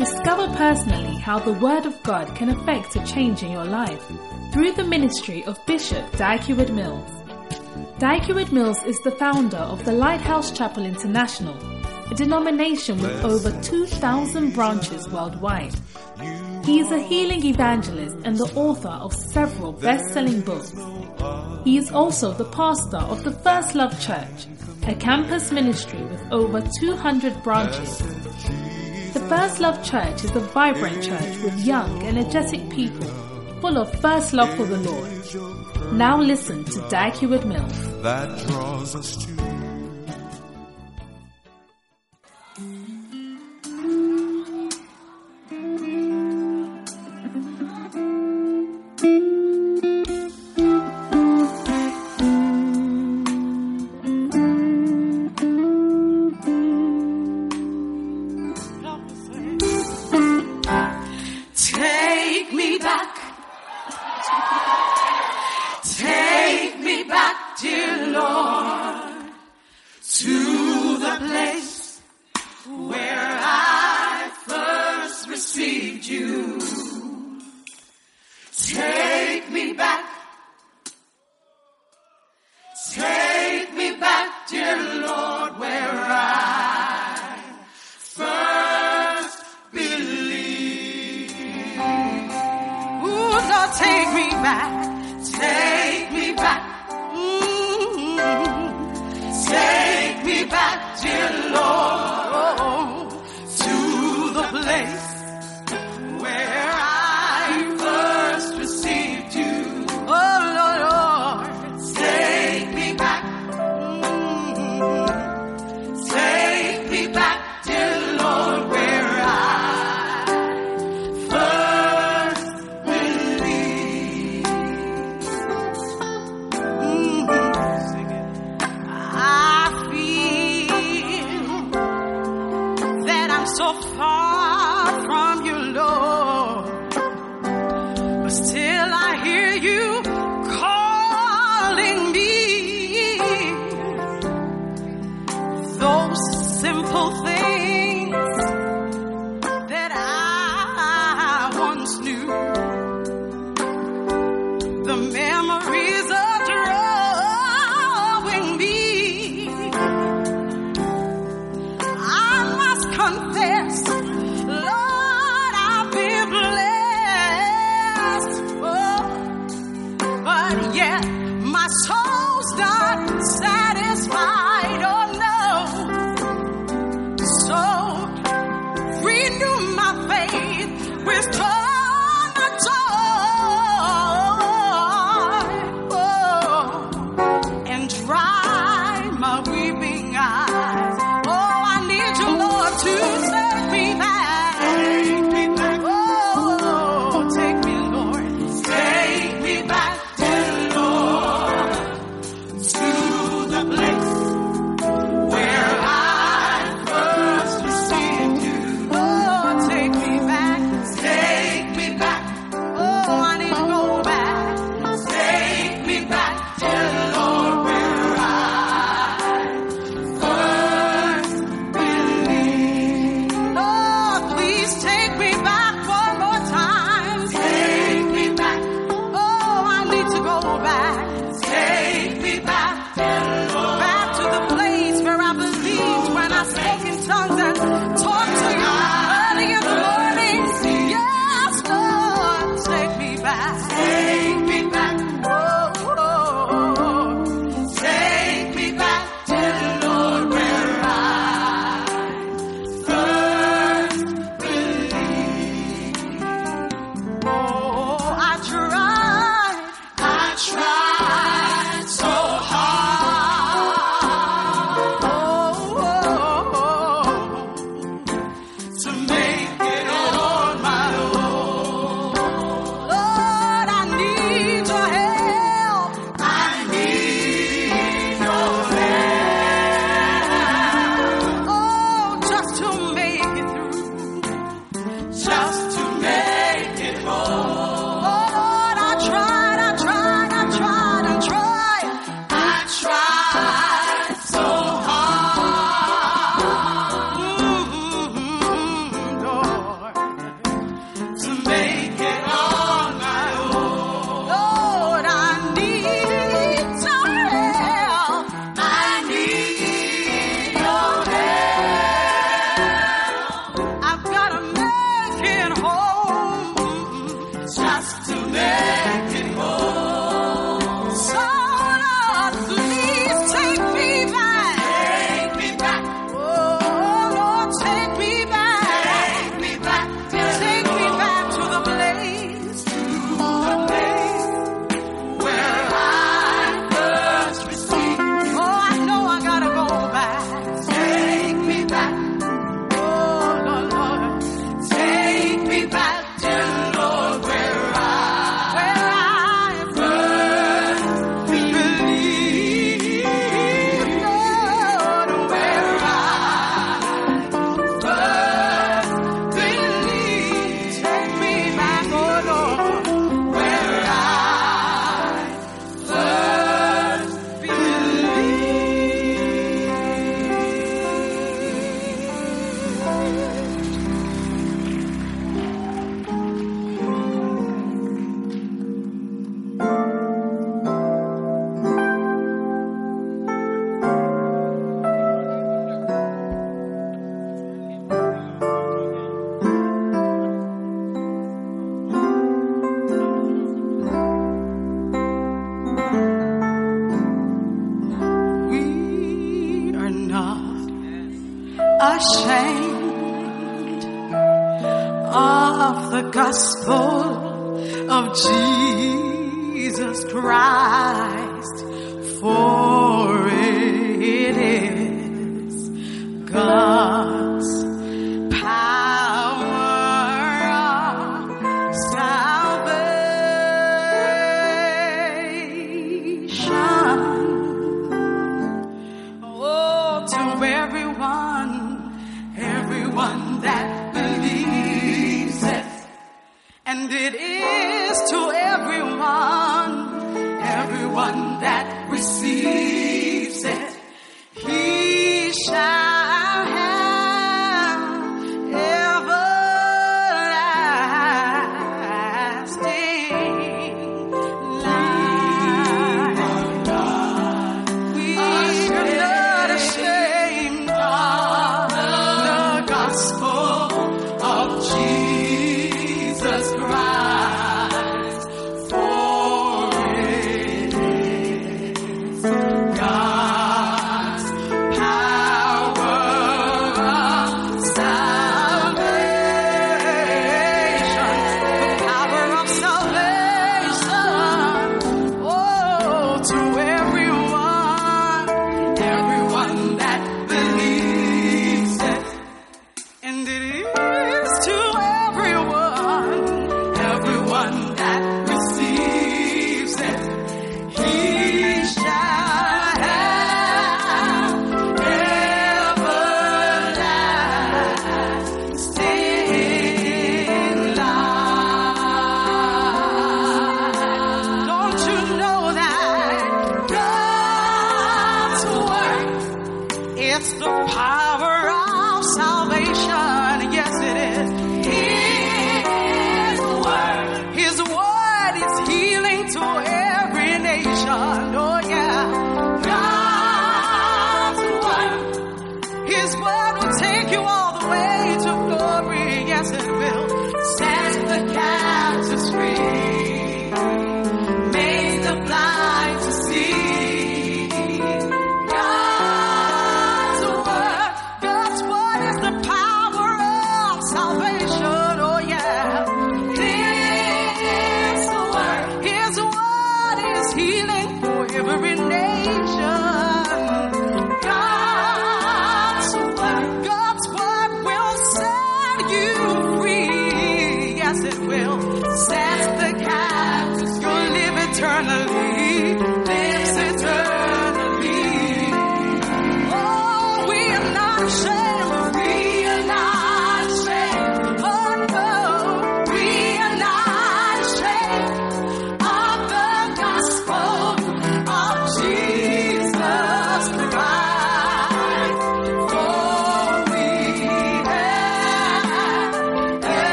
Discover personally how the Word of God can affect a change in your life through the ministry of Bishop Dag Heward-Mills. Dag Heward-Mills is the founder of the Lighthouse Chapel International, a denomination with over 2,000 branches worldwide. He is a healing evangelist and the author of several best selling books. He is also the pastor of the First Love Church, a campus ministry with over 200 branches. The First Love Church is a vibrant church with young, energetic people full of first love for the Lord. Now listen to Dag Heward-Mills. that draws us to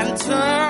and turn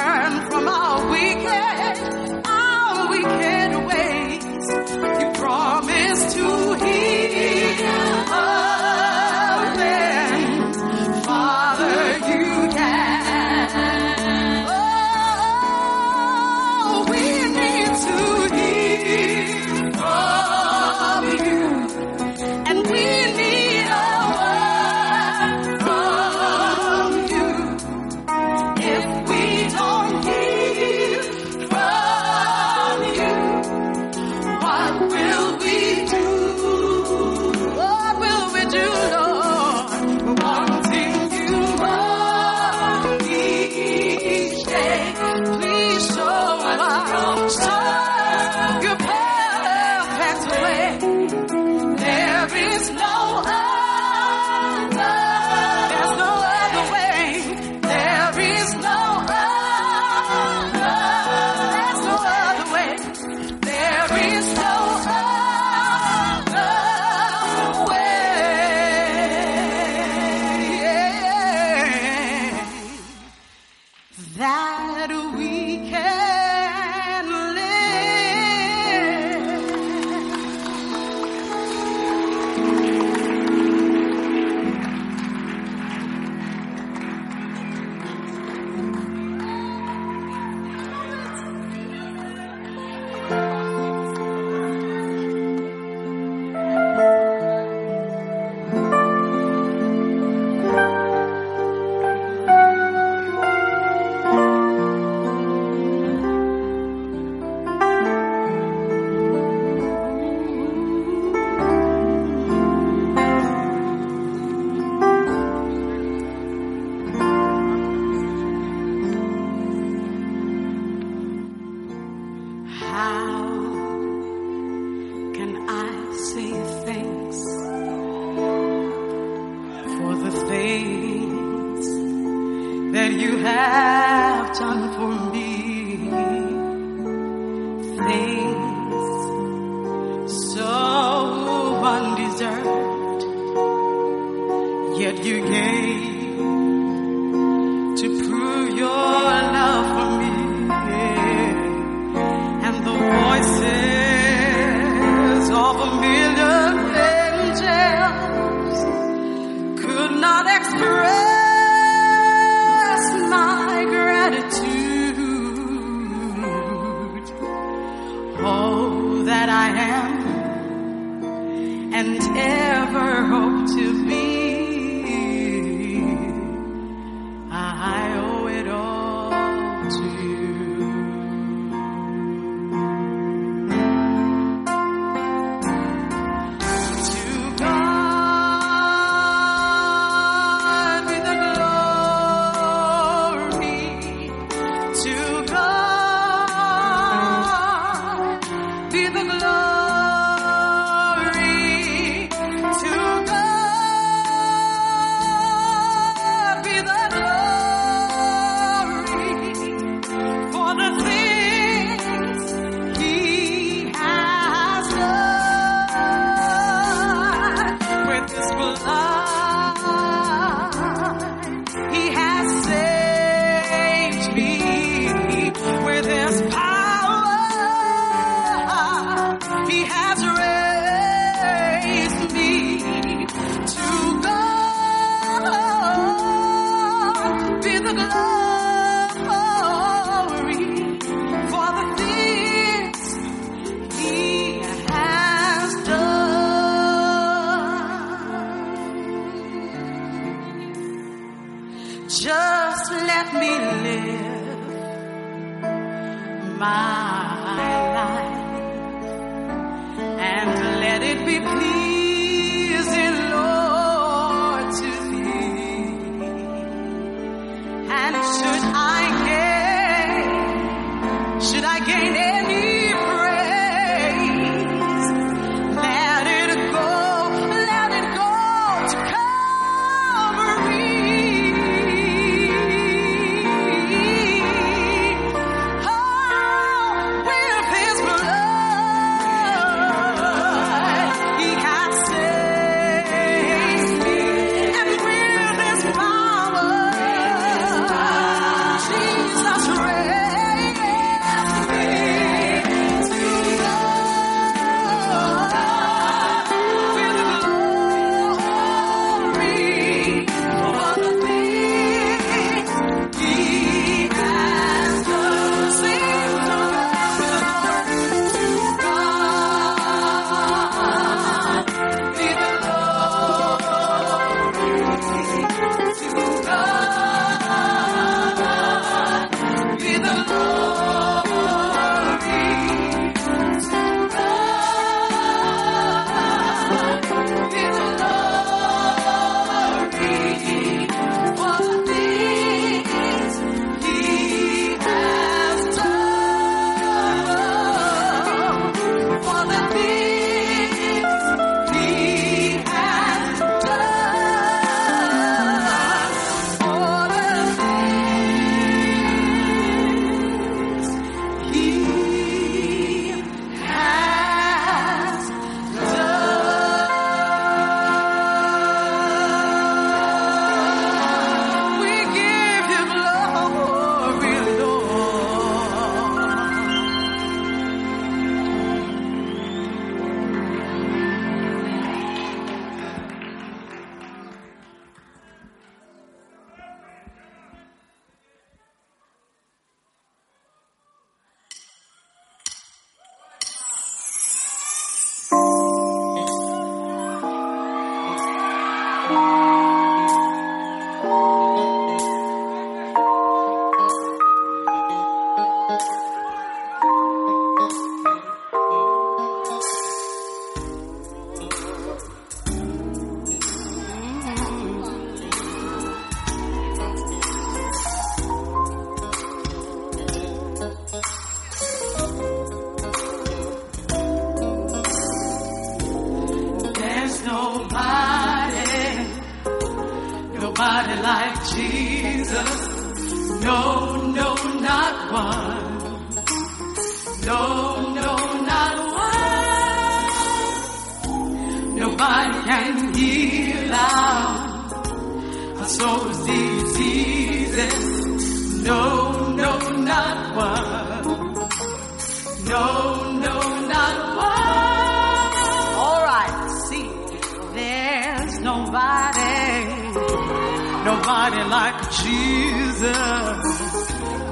like Jesus.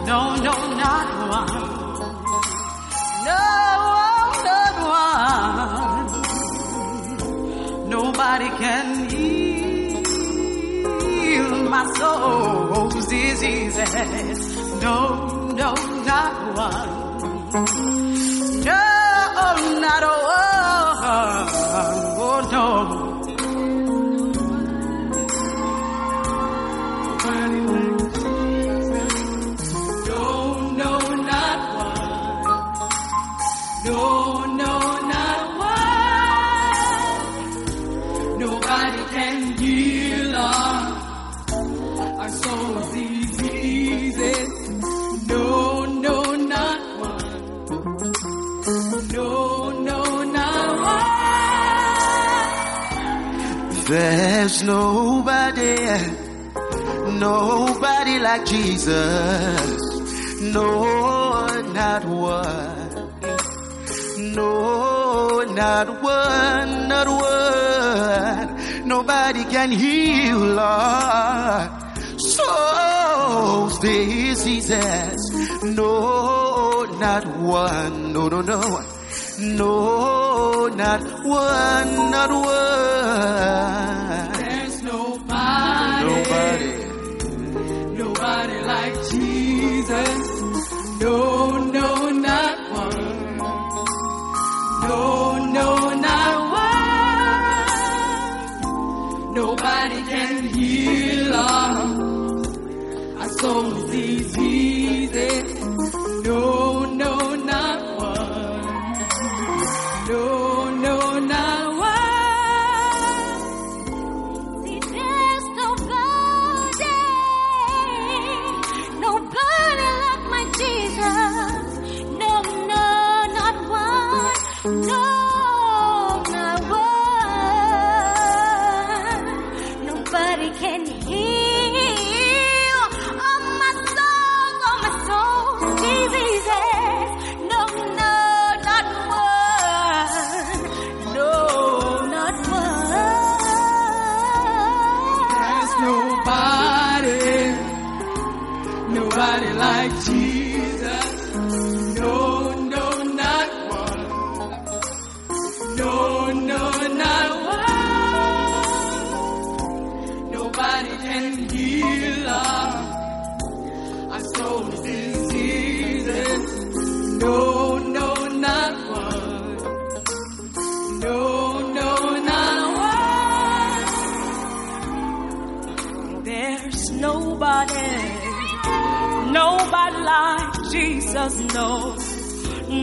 No, no, not one. No, not one. Nobody can heal my soul's diseases. No, no, not one. No, not one. Oh, no. There's nobody, nobody like Jesus. No, not one. No, not one, not one. Nobody can heal, Lord. Souls, diseases. No, not one. No, no, no. No, not one, not one. No, no, not one. No, no, not one. Nobody can heal our, our soul diseases. No,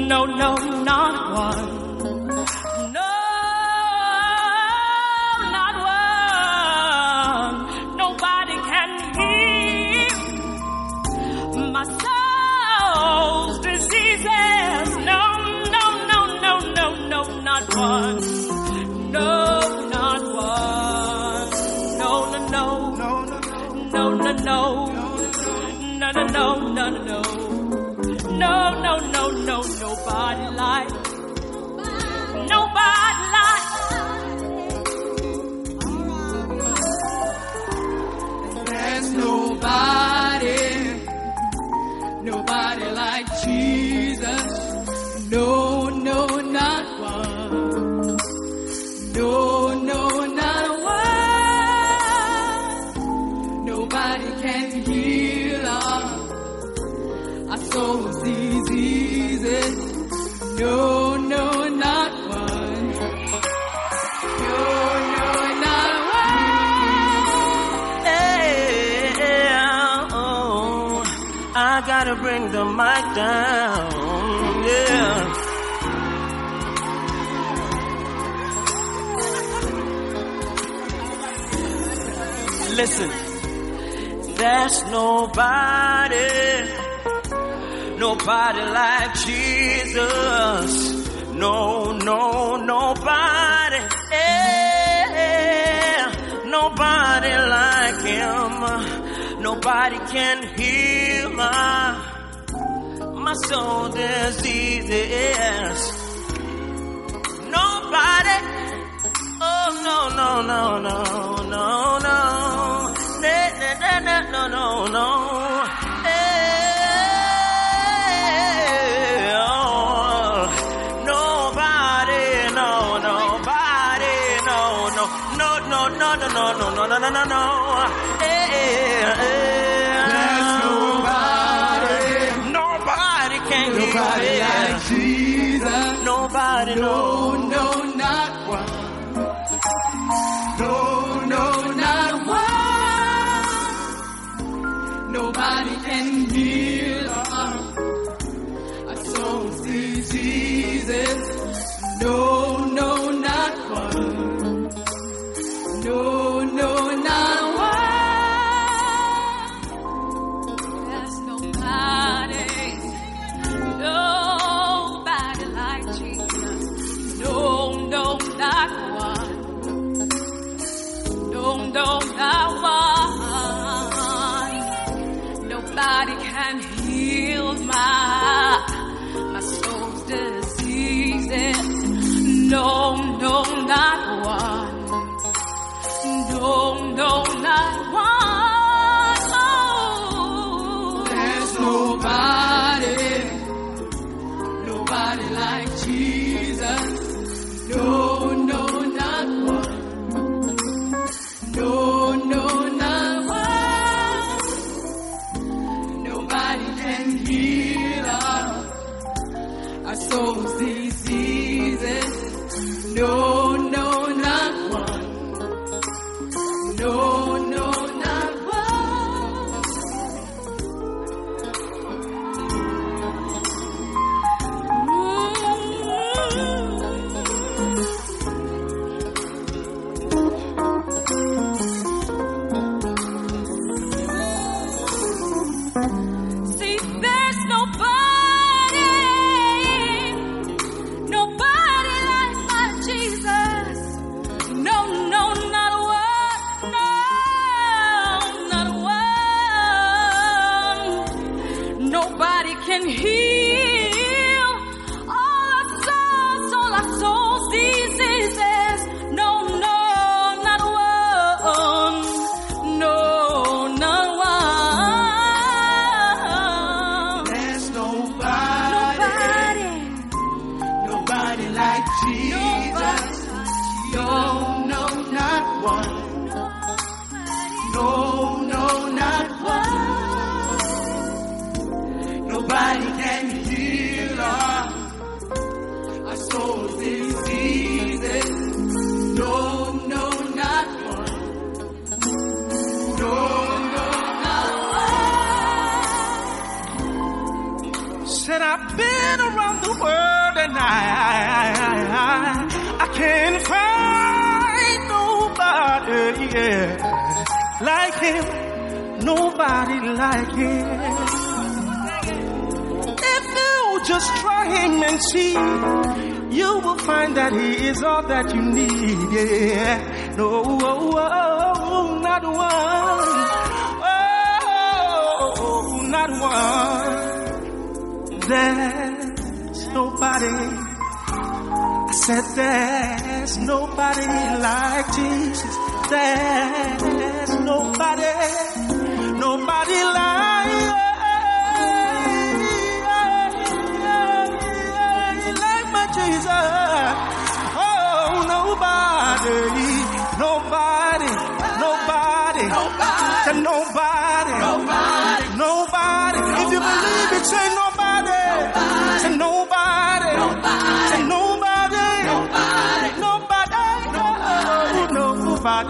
no, no, not one. No, not one. Nobody can heal my soul's diseases. No, no, no, no, no, no, not one. The mic down. Yeah. Listen, there's nobody, nobody like Jesus. No, no, nobody. Yeah, nobody like him. Nobody can heal my, soul diseases. Nobody. Oh no no no no no no no no no no no no. Eh, oh, Nobody, no, nobody, no, no, no, no, no, no, no, no, no, no, no, no, No.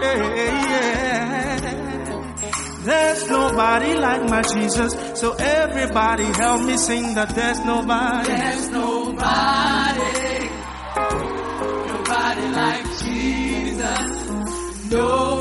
nobody. There's nobody like my Jesus. So everybody help me sing that there's nobody. There's nobody. Nobody like Jesus. No.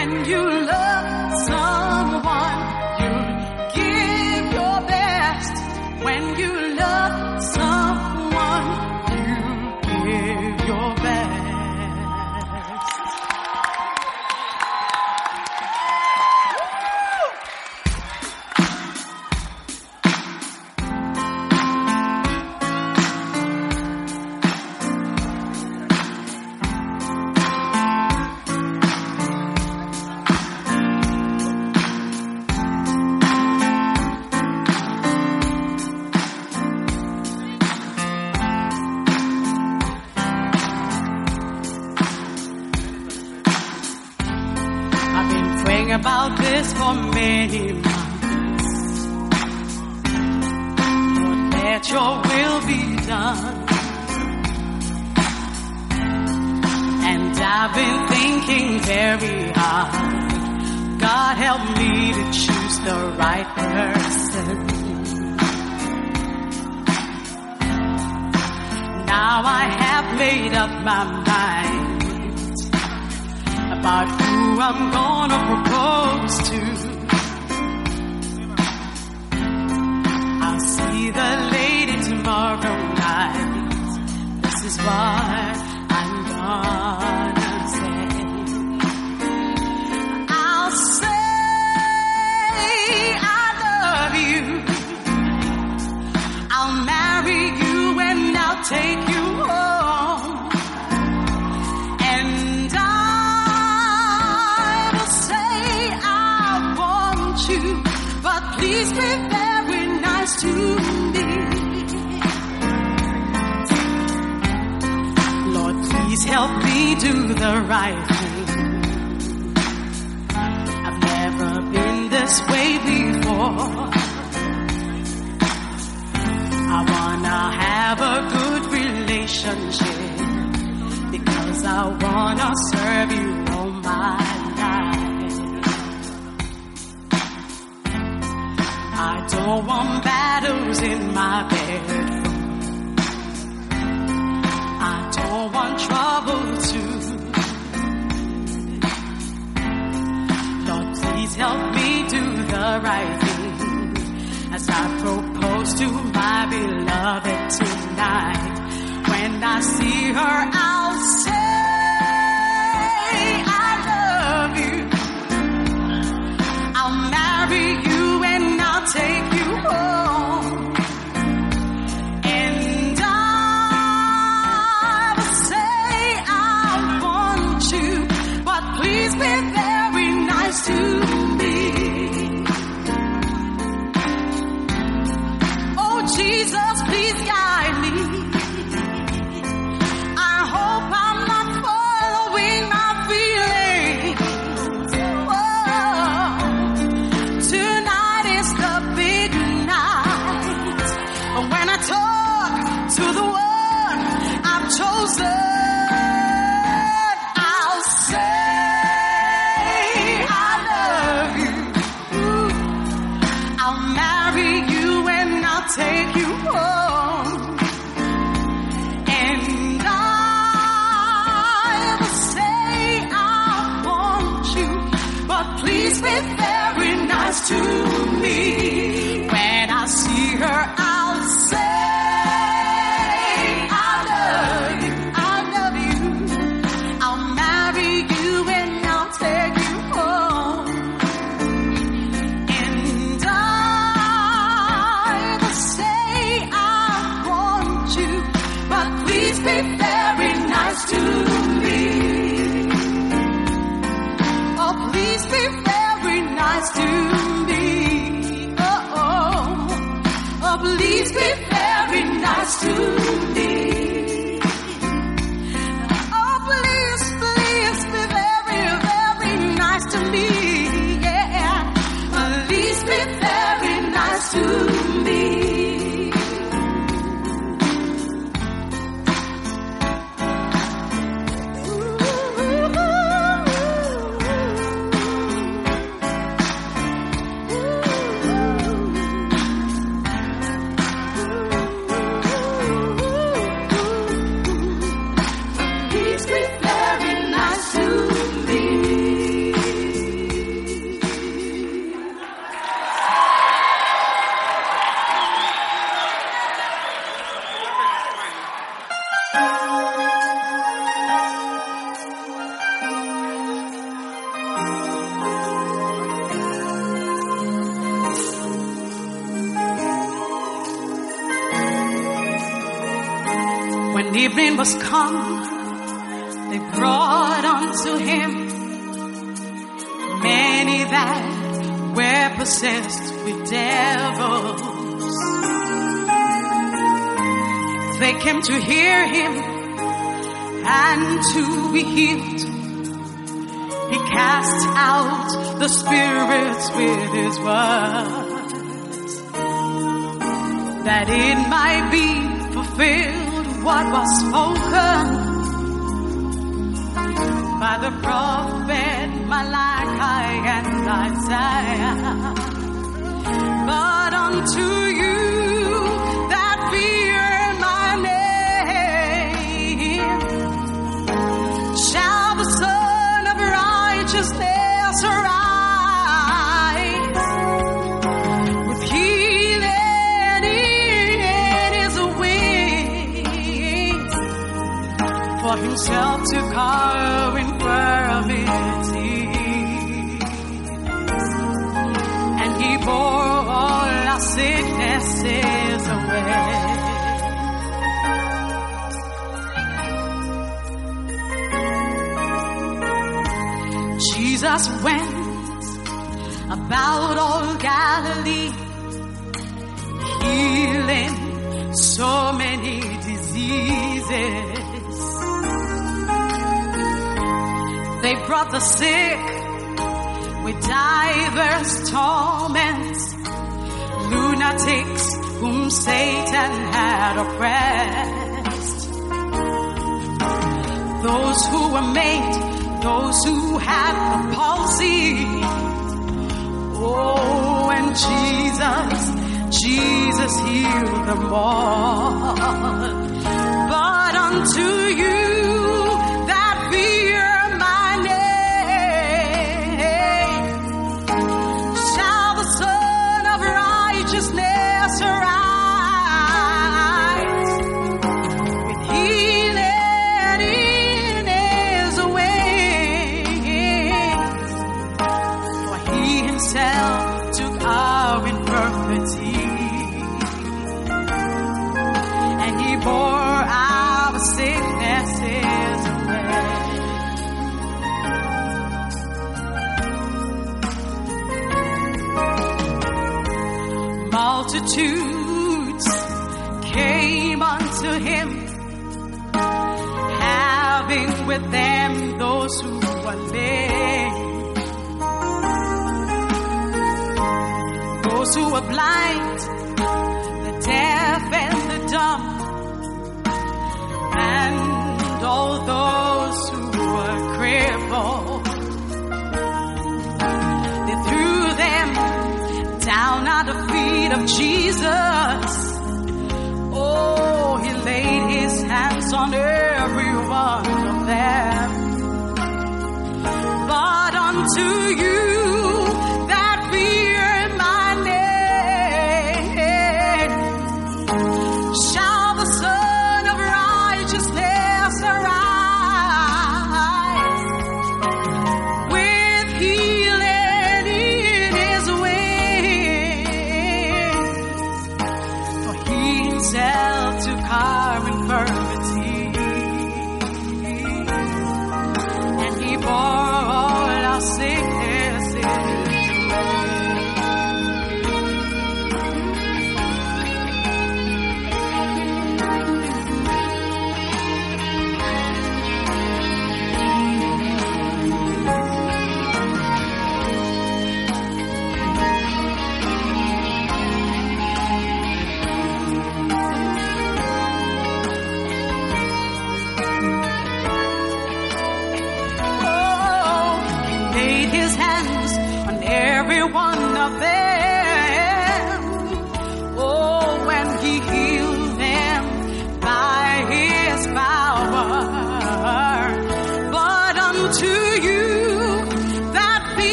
When you love must be very nice too. the spirits with his words that it might be fulfilled what was spoken by the prophet Malachi and Isaiah. But unto you higher in. And he bore all our sicknesses away. Jesus went about all Galilee, healing so many diseases. They brought the sick with divers torments, lunatics whom Satan had oppressed. Those who were maimed, those who had the palsy. Oh, and Jesus, Jesus healed them all. But unto you,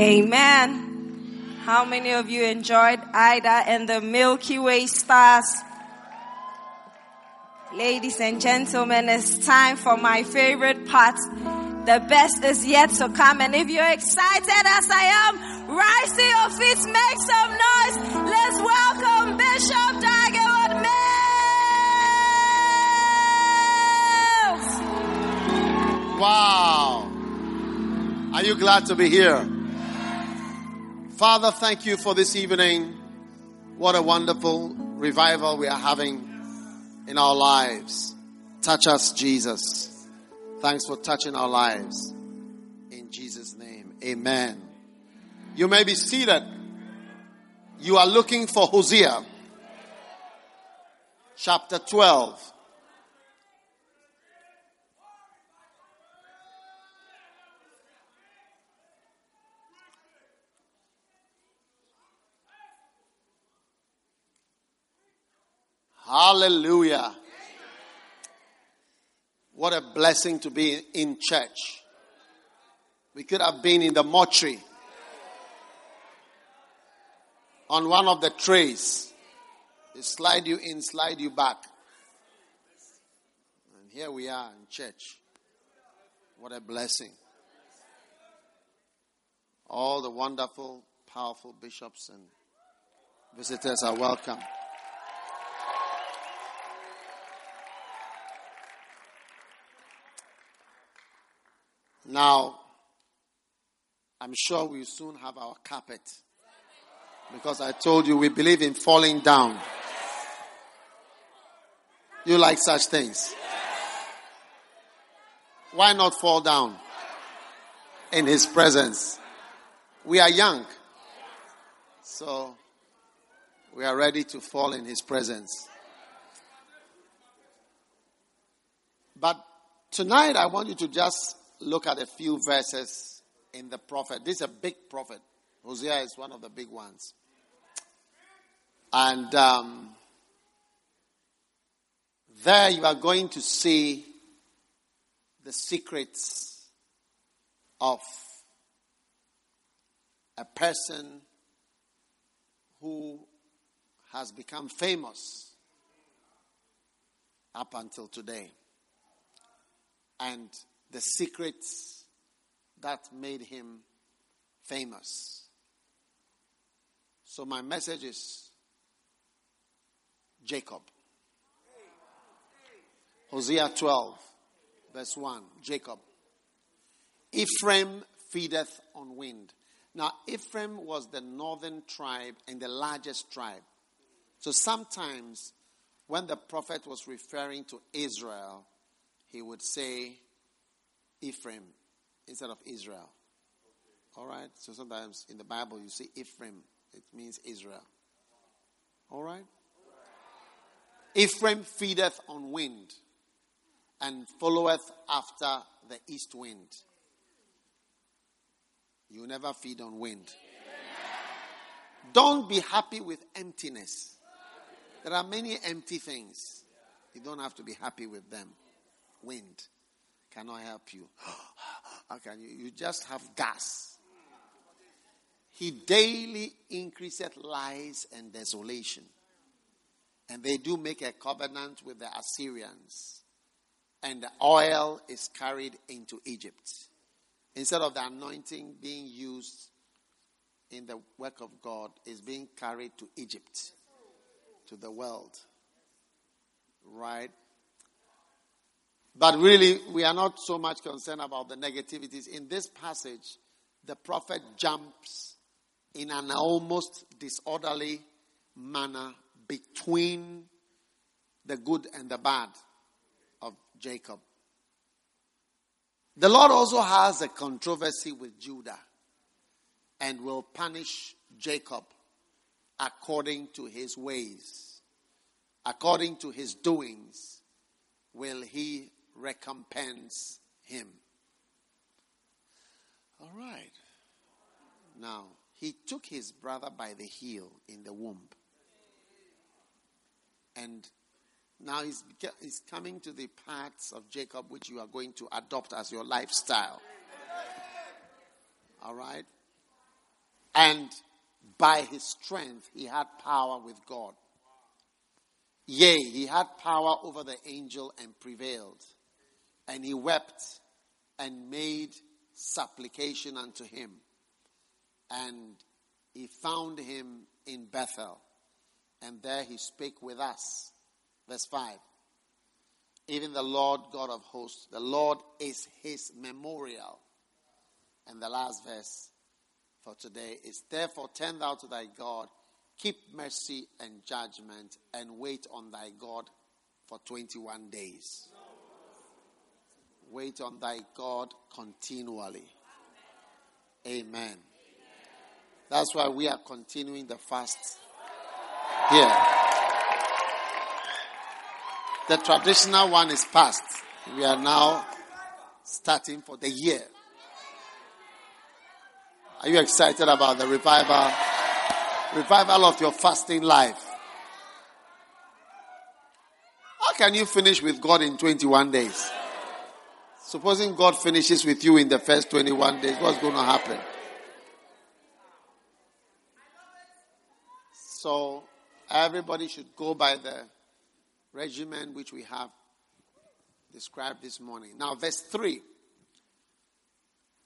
Amen. How many of you enjoyed Ida and the Milky Way stars? Ladies and gentlemen, it's time for my favorite part. The best is yet to come. And if you're excited as I am, rise to your feet, make some noise. Let's welcome Bishop Dag Heward-Mills. Wow. Are you glad to be here? Father, thank you for this evening. What a wonderful revival we are having in our lives. Touch us, Jesus. Thanks for touching our lives. In Jesus' name, amen. You may be seated. You are looking for Hosea, chapter 12. Hallelujah. What a blessing to be in church. We could have been in the mortuary on one of the trays. They slide you in, slide you back. And here we are in church. What a blessing. All the wonderful, powerful bishops and visitors are welcome. Now, I'm sure we'll soon have our carpet. Because I told you we believe in falling down. You like such things? Why not fall down in His presence? We are young. So, we are ready to fall in His presence. But tonight I want you to just look at a few verses in the prophet. This is a big prophet. Hosea is one of the big ones. And um, there you are going to see the secrets of a person who has become famous up until today. And the secrets that made him famous. So, my message is Jacob. Hosea 12, verse 1. Jacob. Ephraim feedeth on wind. Now, Ephraim was the northern tribe and the largest tribe. So, sometimes when the prophet was referring to Israel, he would say Ephraim instead of Israel. All right? So sometimes in the Bible you see Ephraim, it means Israel. All right? Ephraim feedeth on wind, and followeth after the east wind. You never feed on wind. Don't be happy with emptiness. There are many empty things. You don't have to be happy with them. Wind cannot help you. How can you? You just have gas. He daily increaseth lies and desolation. And they do make a covenant with the Assyrians. And the oil is carried into Egypt. Instead of the anointing being used in the work of God, is being carried to Egypt, to the world. Right? But really, we are not so much concerned about the negativities. In this passage, the prophet jumps in an almost disorderly manner between the good and the bad of Jacob. The Lord also has a controversy with Judah and will punish Jacob according to his ways, according to his doings, will he recompense him. All right. Now, he took his brother by the heel in the womb. And now he's, he's coming to the parts of Jacob which you are going to adopt as your lifestyle. All right? And by his strength, he had power with God. Yea, he had power over the angel and prevailed. And he wept and made supplication unto him. And he found him in Bethel. And there he spake with us. Verse 5. Even the Lord God of hosts, the Lord is his memorial. And the last verse for today is Therefore turn thou to thy God, keep mercy and judgment, and wait on thy God for 21 days. Wait on thy God continually. Amen. That's why we are continuing the fast here. The traditional one is past. We are now starting for the year. Are you excited about the revival? Revival of your fasting life. How can you finish with God in 21 days? Supposing God finishes with you in the first 21 days, what's going to happen? So, everybody should go by the regimen which we have described this morning. Now, verse 3.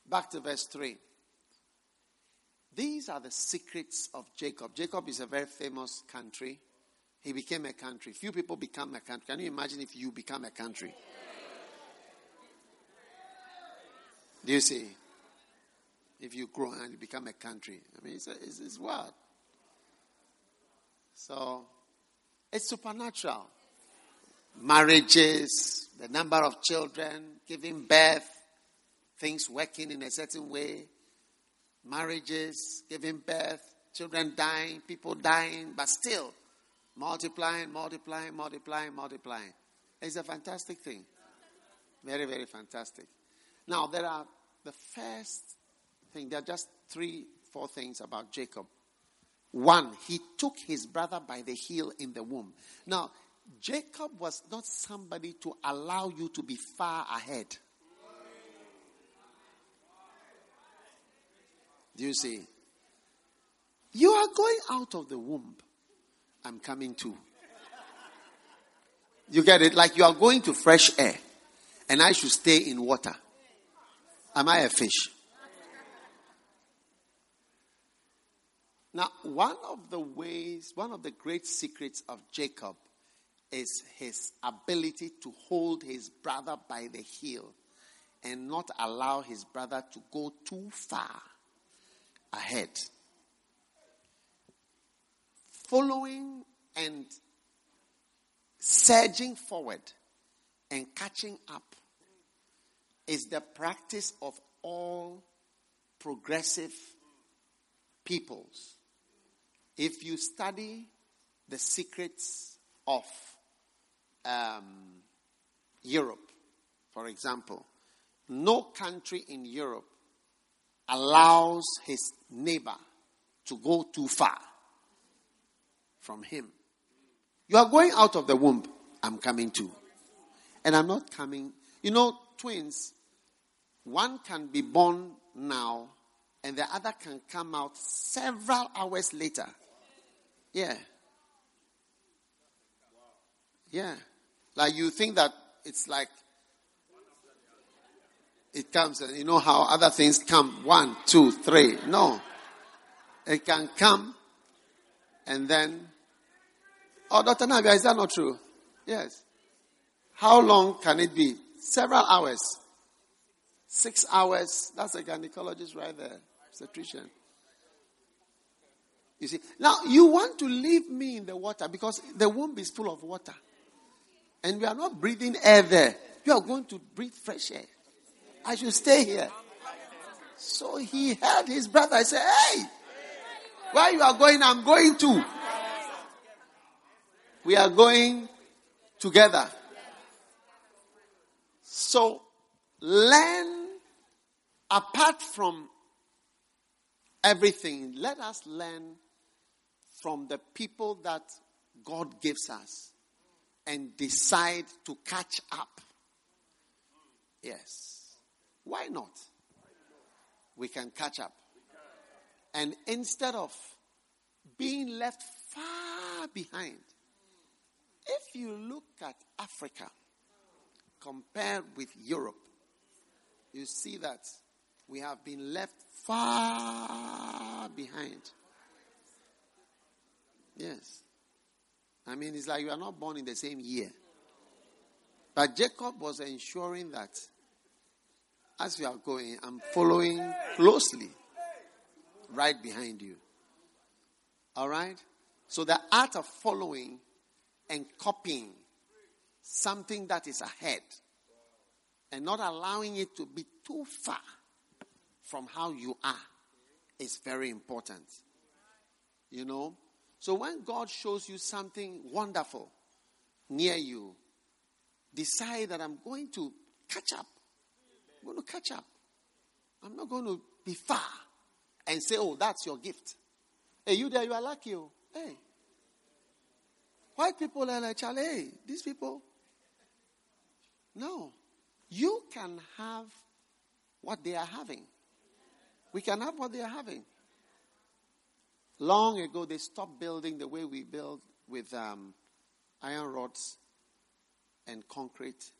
Back to verse 3. These are the secrets of Jacob. Jacob is a very famous country. He became a country. Few people become a country. Can you imagine if you become a country? Do you see? If you grow and you become a country. I mean, it's, a, it's, it's. So, it's supernatural. Marriages, the number of children, giving birth, things working in a certain way, marriages, giving birth, children dying, people dying, but still multiplying, multiplying, multiplying, multiplying. It's a fantastic thing. Very, very fantastic. Now, there are the first thing, there are just three, four things about Jacob. One, he took his brother by the heel in the womb. Now, Jacob was not somebody to allow you to be far ahead. Do you see? You are going out of the womb. I'm coming too. You get it? Like you are going to fresh air, and I should stay in water. Am I a fish? Now, one of the ways, one of the great secrets of Jacob is his ability to hold his brother by the heel and not allow his brother to go too far ahead. Following and surging forward and catching up is the practice of all progressive peoples. If you study the secrets of um, Europe, for example, no country in Europe allows his neighbor to go too far from him. You are going out of the womb. I'm coming too. And I'm not coming. You know, twins, one can be born now and the other can come out several hours later. Yeah. Yeah. Like you think that it's like it comes and you know how other things come one, two, three. No. It can come and then Oh Dr. Nabia, is that not true? Yes. How long can it be? Several hours. Six hours. That's a gynecologist right there. Obstetrician. You see, now you want to leave me in the water because the womb is full of water. And we are not breathing air there. You are going to breathe fresh air. I should stay here. So he heard his brother. I said, Hey, where you are going, I'm going too. We are going together. So learn apart from everything, let us learn from the people that God gives us and decide to catch up. Yes. Why not? We can catch up. And instead of being left far behind, if you look at Africa compared with Europe, you see that we have been left far behind. Yes. I mean, it's like you are not born in the same year. But Jacob was ensuring that as you are going, I'm following closely right behind you. All right? So the art of following and copying something that is ahead and not allowing it to be too far from how you are is very important. You know? So when God shows you something wonderful near you, decide that I'm going to catch up. I'm going to catch up. I'm not going to be far and say, oh, that's your gift. Hey, you there, you are lucky. Oh. Hey. White people are like, Charlie, hey, these people. No. You can have what they are having. We can have what they are having. Long ago, they stopped building the way we build with um, iron rods and concrete,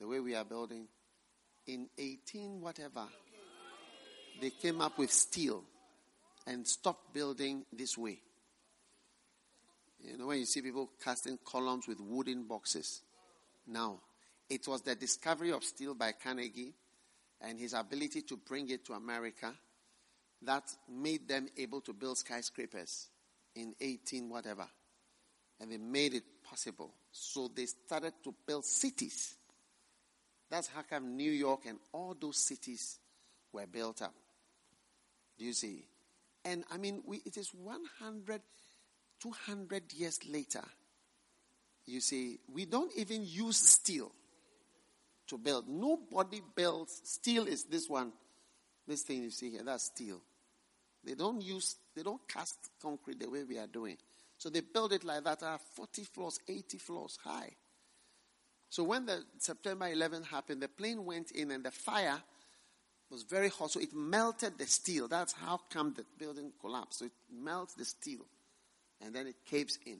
the way we are building. In 18 whatever, they came up with steel and stopped building this way. You know, when you see people casting columns with wooden boxes. Now, it was the discovery of steel by Carnegie and his ability to bring it to America that made them able to build skyscrapers in 18 whatever. And they made it possible. So they started to build cities. That's how come New York and all those cities were built up. Do you see? And I mean, we, it is 100, 200 years later. You see, we don't even use steel to build. Nobody builds. Steel is this one. This thing you see here, that's steel. They don't use, they don't cast concrete the way we are doing. So they build it like that, are 40 floors, 80 floors high. So when the September 11 happened, the plane went in and the fire was very hot, so it melted the steel. That's how come the building collapsed. So it melts the steel, and then it caves in.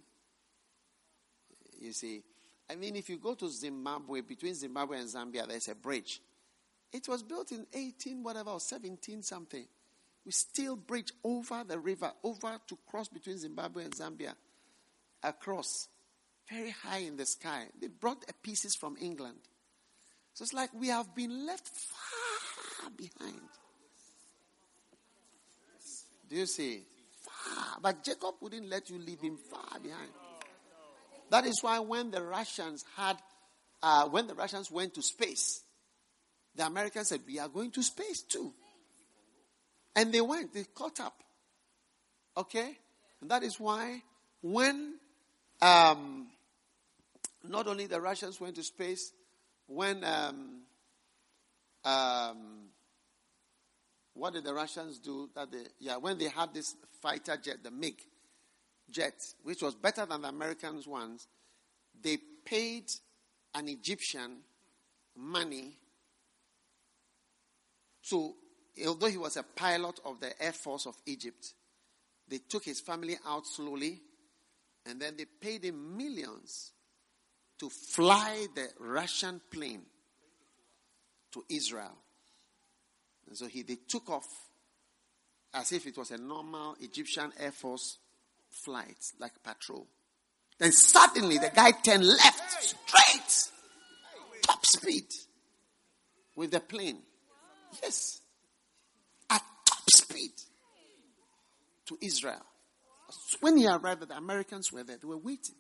You see, I mean, if you go to Zimbabwe, between Zimbabwe and Zambia, there's a bridge. It was built in 18, whatever, or 17 something. We still bridge over the river, over to cross between Zimbabwe and Zambia, across, very high in the sky. They brought the pieces from England. So it's like we have been left far behind. Do you see? Far. But Jacob wouldn't let you leave him far behind. That is why when the Russians had, uh, when the Russians went to space, the Americans said, We are going to space too. And they went, they caught up. Okay? And that is why when um, not only the Russians went to space, when um, um, what did the Russians do? That they, yeah, when they had this fighter jet, the MiG jet, which was better than the Americans' ones, they paid an Egyptian money. So, although he was a pilot of the Air Force of Egypt, they took his family out slowly and then they paid him millions to fly the Russian plane to Israel. And so he, they took off as if it was a normal Egyptian Air Force flight, like patrol. Then suddenly the guy turned left, straight, top speed with the plane. Yes. At top speed to Israel. When he arrived, the Americans were there. They were waiting.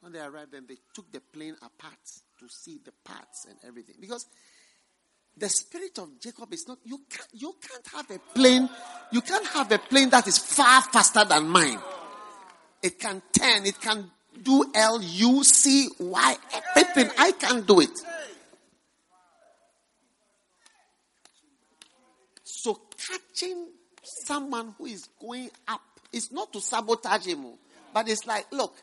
When they arrived, then they took the plane apart to see the parts and everything. Because the spirit of Jacob is not, you can't, you can't have a plane, you can't have a plane that is far faster than mine. It can turn, it can do L, U, C, Y, everything. I can't do it. So catching someone who is going up is not to sabotage him, but it's like, look,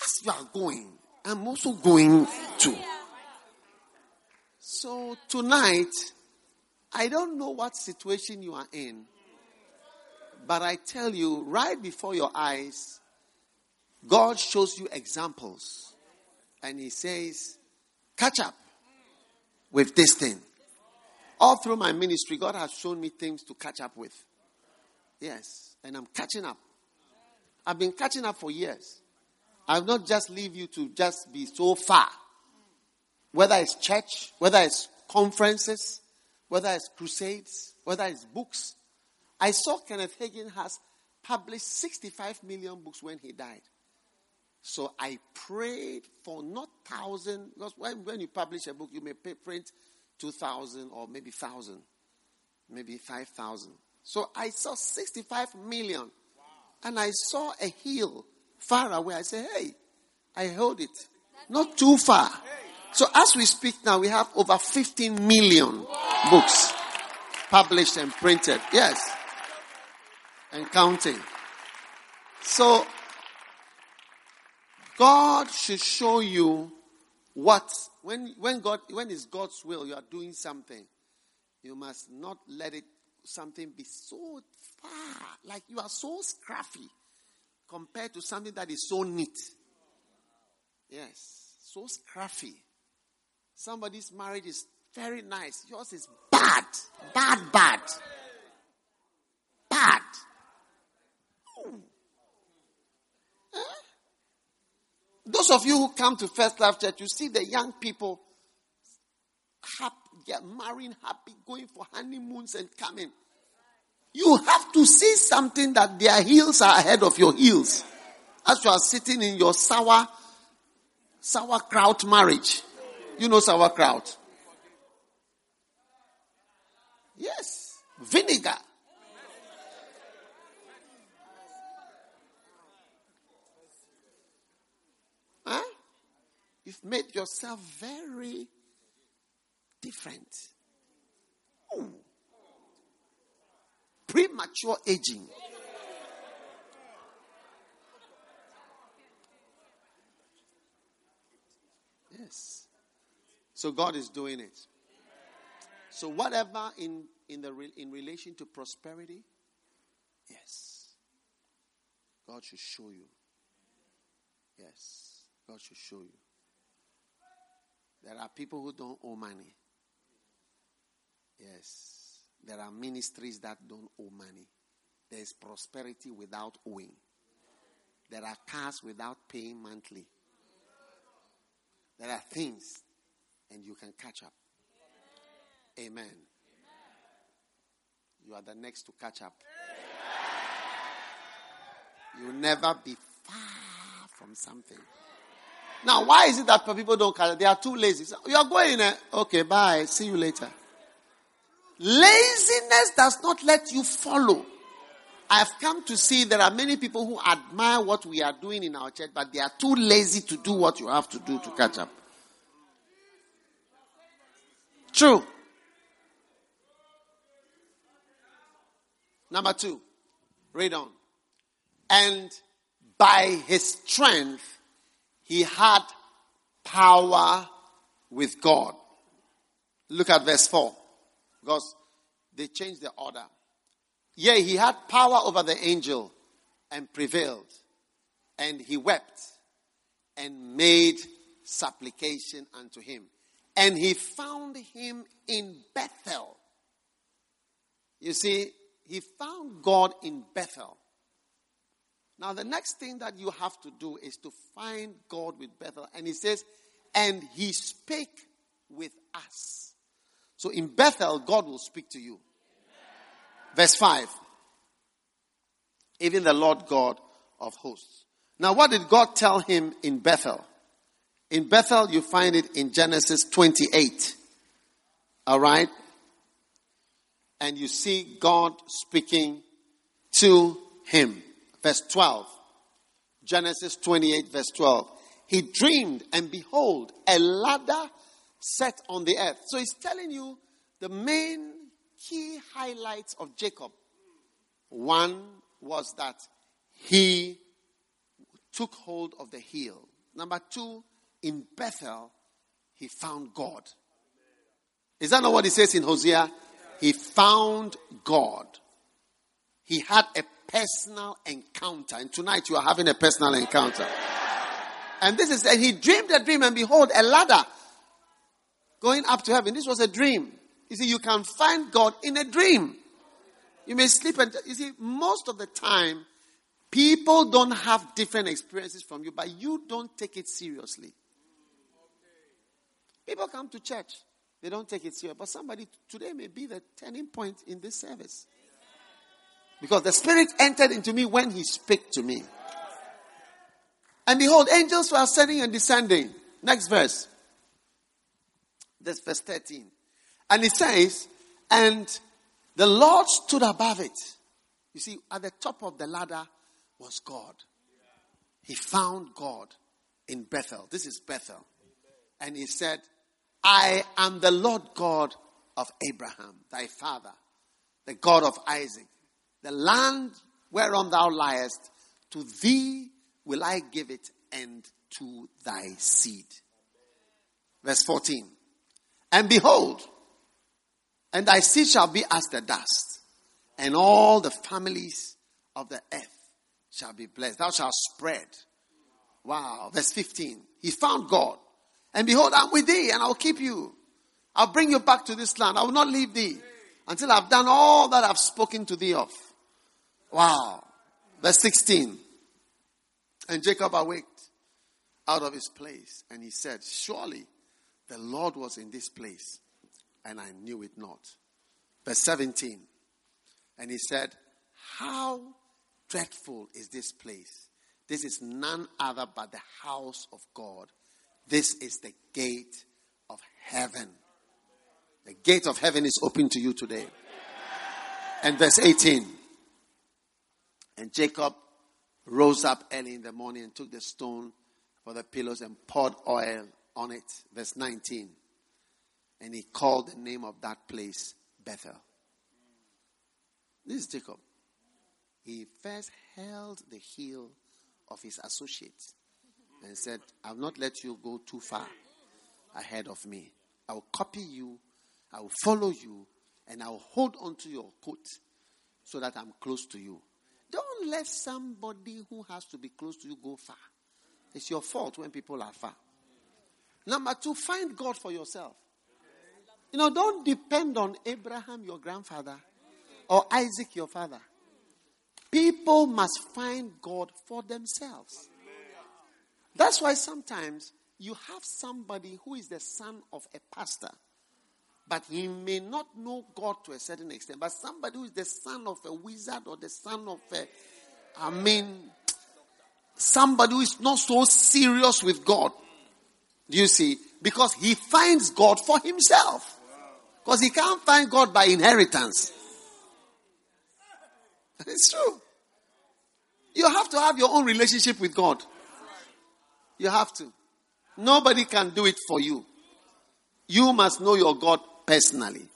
as you are going, I'm also going to. So tonight, I don't know what situation you are in, but I tell you, right before your eyes, God shows you examples. And He says, catch up with this thing. All through my ministry, God has shown me things to catch up with. Yes. And I'm catching up. I've been catching up for years. I've not just leave you to just be so far. Whether it's church, whether it's conferences, whether it's crusades, whether it's books. I saw Kenneth Hagin has published 65 million books when he died. So I prayed for not thousand, because when, when you publish a book, you may print 2,000 or maybe 1,000, maybe 5,000. So I saw 65 million. And I saw a hill far away. I said, hey, I hold it. Not too far. So as we speak now, we have over 15 million books published and printed. Yes. And counting. So God should show you what when when God when it's God's will you are doing something, you must not let it something be so far like you are so scruffy compared to something that is so neat. Yes, so scruffy. Somebody's marriage is very nice. Yours is bad, bad, bad, bad. Those of you who come to First Love Church, you see the young people happy, get marrying, happy, going for honeymoons and coming. You have to see something that their heels are ahead of your heels. As you are sitting in your sour, sauerkraut marriage. You know sauerkraut? Yes. Vinegar. Huh? You've made yourself very different. Ooh premature aging. Yes. So God is doing it. So whatever in in the in relation to prosperity, yes. God should show you. Yes. God should show you. There are people who don't owe money. Yes. There are ministries that don't owe money. There is prosperity without owing. There are cars without paying monthly. There are things, and you can catch up. Amen. You are the next to catch up. You'll never be far from something. Now, why is it that people don't up? They are too lazy. So, you are going, eh? okay, bye. See you later. Laziness does not let you follow. I've come to see there are many people who admire what we are doing in our church, but they are too lazy to do what you have to do to catch up. true. Number two, read on. And by his strength, he had power with God. Look at verse 4. Because they changed the order. Yea, he had power over the angel and prevailed. And he wept and made supplication unto him. And he found him in Bethel. You see, he found God in Bethel. Now, the next thing that you have to do is to find God with Bethel. And he says, and he spake with us. So in Bethel, God will speak to you. Verse 5. Even the Lord God of hosts. Now, what did God tell him in Bethel? In Bethel, you find it in Genesis 28. All right? And you see God speaking to him. Verse 12. Genesis 28, verse 12. He dreamed, and behold, a ladder set on the earth. So he's telling you the main key highlights of Jacob. One was that he took hold of the heel. Number two, in Bethel, he found God. Is that not what he says in Hosea? He found God. He had a personal encounter. And tonight you are having a personal encounter. And this is, and he dreamed a dream, and behold, a ladder going up to heaven. This was a dream. You see, you can find God in a dream. You may sleep and, you see, most of the time, people don't have different experiences from you, but you don't take it seriously. People come to church, they don't take it serious. But somebody today may be the turning point in this service. Because the Spirit entered into me when He spoke to me. And behold, angels were ascending and descending. Next verse. That's verse 13. And it says, and the Lord stood above it. You see, at the top of the ladder was God. He found God in Bethel. This is Bethel. And he said, I am the Lord God of Abraham, thy father, the God of Isaac. The land whereon thou liest, to thee will I give it, and to thy seed. Verse 14. And behold, and thy seed shall be as the dust, and all the families of the earth shall be blessed. Thou shalt spread. Wow. Verse 15. He found God. And behold, I'm with thee, and I'll keep you. I'll bring you back to this land. I will not leave thee until I've done all that I've spoken to thee of. Wow. Verse 16. And Jacob awaked out of his place, and he said, Surely the Lord was in this place, and I knew it not. Verse 17. And he said, How dreadful is this place? This is none other but the house of God. This is the gate of heaven. The gate of heaven is open to you today. And verse 18. And Jacob rose up early in the morning and took the stone for the pillows and poured oil on it. Verse 19. And he called the name of that place Bethel. This is Jacob. He first held the heel of his associates and said, I'll not let you go too far ahead of me. I will copy you, I will follow you, and I will hold onto your coat so that I'm close to you. Don't let somebody who has to be close to you go far. It's your fault when people are far. Number two, find God for yourself. You know, don't depend on Abraham, your grandfather, or Isaac, your father. People must find God for themselves. That's why sometimes you have somebody who is the son of a pastor, but he may not know God to a certain extent. But somebody who is the son of a wizard or the son of a, I mean, somebody who is not so serious with God. Do you see? Because he finds God for himself. Because he can't find God by inheritance. It's true. You have to have your own relationship with God. You have to. Nobody can do it for you. You must know your God personally.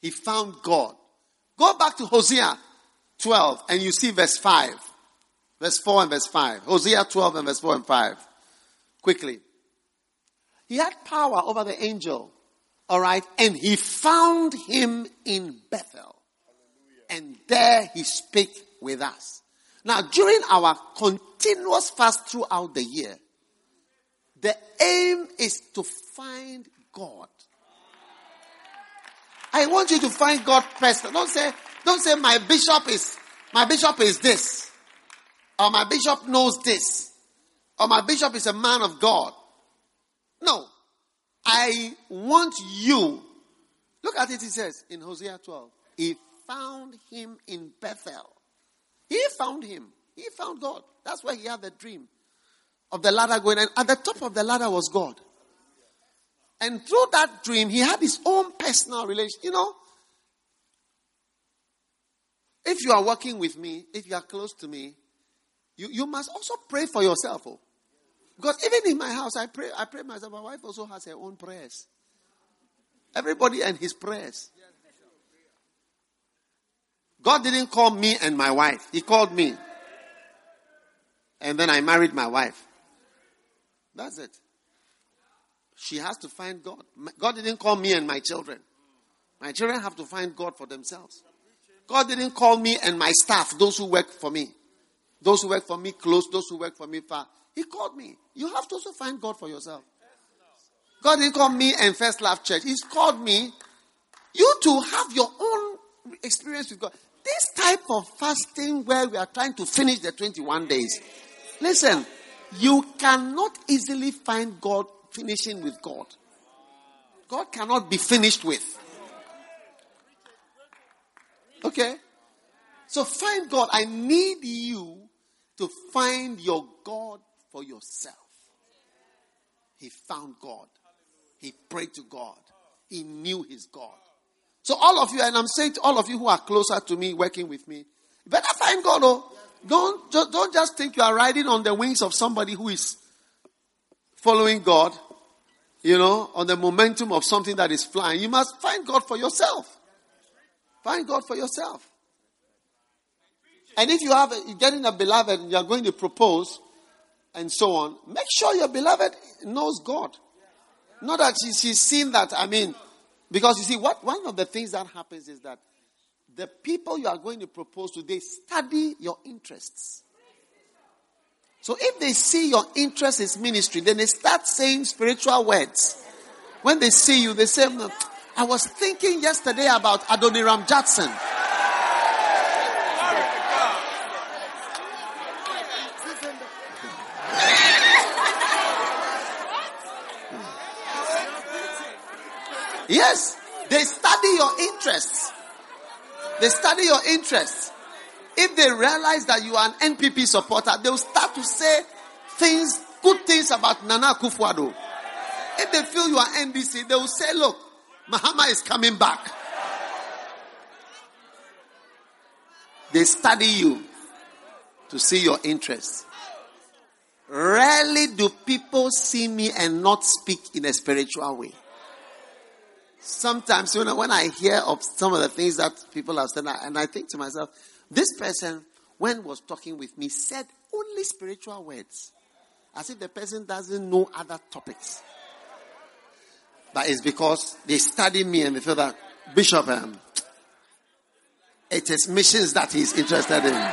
He found God. Go back to Hosea 12 and you see verse 5. Verse 4 and verse 5. Hosea 12 and verse 4 and 5. Quickly. He had power over the angel. All right. And he found him in Bethel. And there he spake with us. Now, during our continuous fast throughout the year, the aim is to find God. I want you to find God first. Don't say, don't say my bishop is, my bishop is this. Or my bishop knows this. Or my bishop is a man of God. No. I want you. Look at it, he says in Hosea 12. He found him in Bethel. He found him. He found God. That's why he had the dream of the ladder going. And at the top of the ladder was God. And through that dream, he had his own personal relation. You know, if you are working with me, if you are close to me, you, you must also pray for yourself. Oh. Because even in my house, I pray, I pray myself. My wife also has her own prayers. Everybody and his prayers. God didn't call me and my wife. He called me. And then I married my wife. That's it. She has to find God. God didn't call me and my children. My children have to find God for themselves. God didn't call me and my staff, those who work for me. Those who work for me close, those who work for me far. He called me. You have to also find God for yourself. God didn't call me and First Love Church. He's called me. You to have your own experience with God. This type of fasting where we are trying to finish the 21 days. Listen, you cannot easily find God finishing with God. God cannot be finished with. Okay? So find God. I need you to find your God for yourself. He found God. He prayed to God. He knew his God. So all of you, and I'm saying to all of you who are closer to me, working with me, better find God. Oh, don't don't just think you are riding on the wings of somebody who is following God. You know, on the momentum of something that is flying. You must find God for yourself. Find God for yourself. And if you have getting a beloved and you are going to propose and so on, make sure your beloved knows God. Not that she, she's seen that, I mean, because you see, what one of the things that happens is that the people you are going to propose to, they study your interests. So if they see your interest is ministry, then they start saying spiritual words. When they see you, they say, I was thinking yesterday about Adoniram Judson. Yes, they study your interests. They study your interests. If they realize that you are an NPP supporter, they'll start to say things, good things about Nana Akufo-Addo. If they feel you are NDC, they will say, look, Mahama is coming back. They study you to see your interests. Rarely do people see me and not speak in a spiritual way. Sometimes when I, when I hear of some of the things that people have said, and I think to myself, this person, when was talking with me, said only spiritual words. As if the person doesn't know other topics. But it's because they study me and they feel that, Bishop, um, it is missions that he's interested in.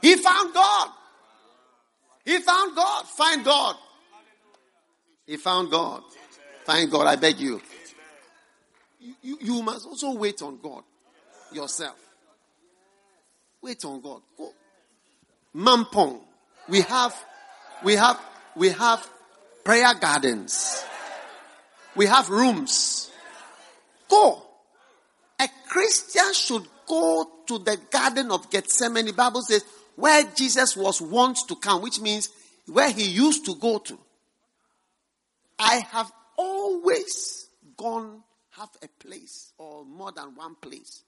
He found God. He found God. Find God. He found God. Find God. I beg you. You, you, must also wait on God yourself. Wait on God. Go. Mampong. We have, we have, we have prayer gardens. We have rooms. Go. A Christian should go to the garden of Gethsemane. Bible says where Jesus was wont to come, which means where he used to go to. I have always gone, have a place or more than one place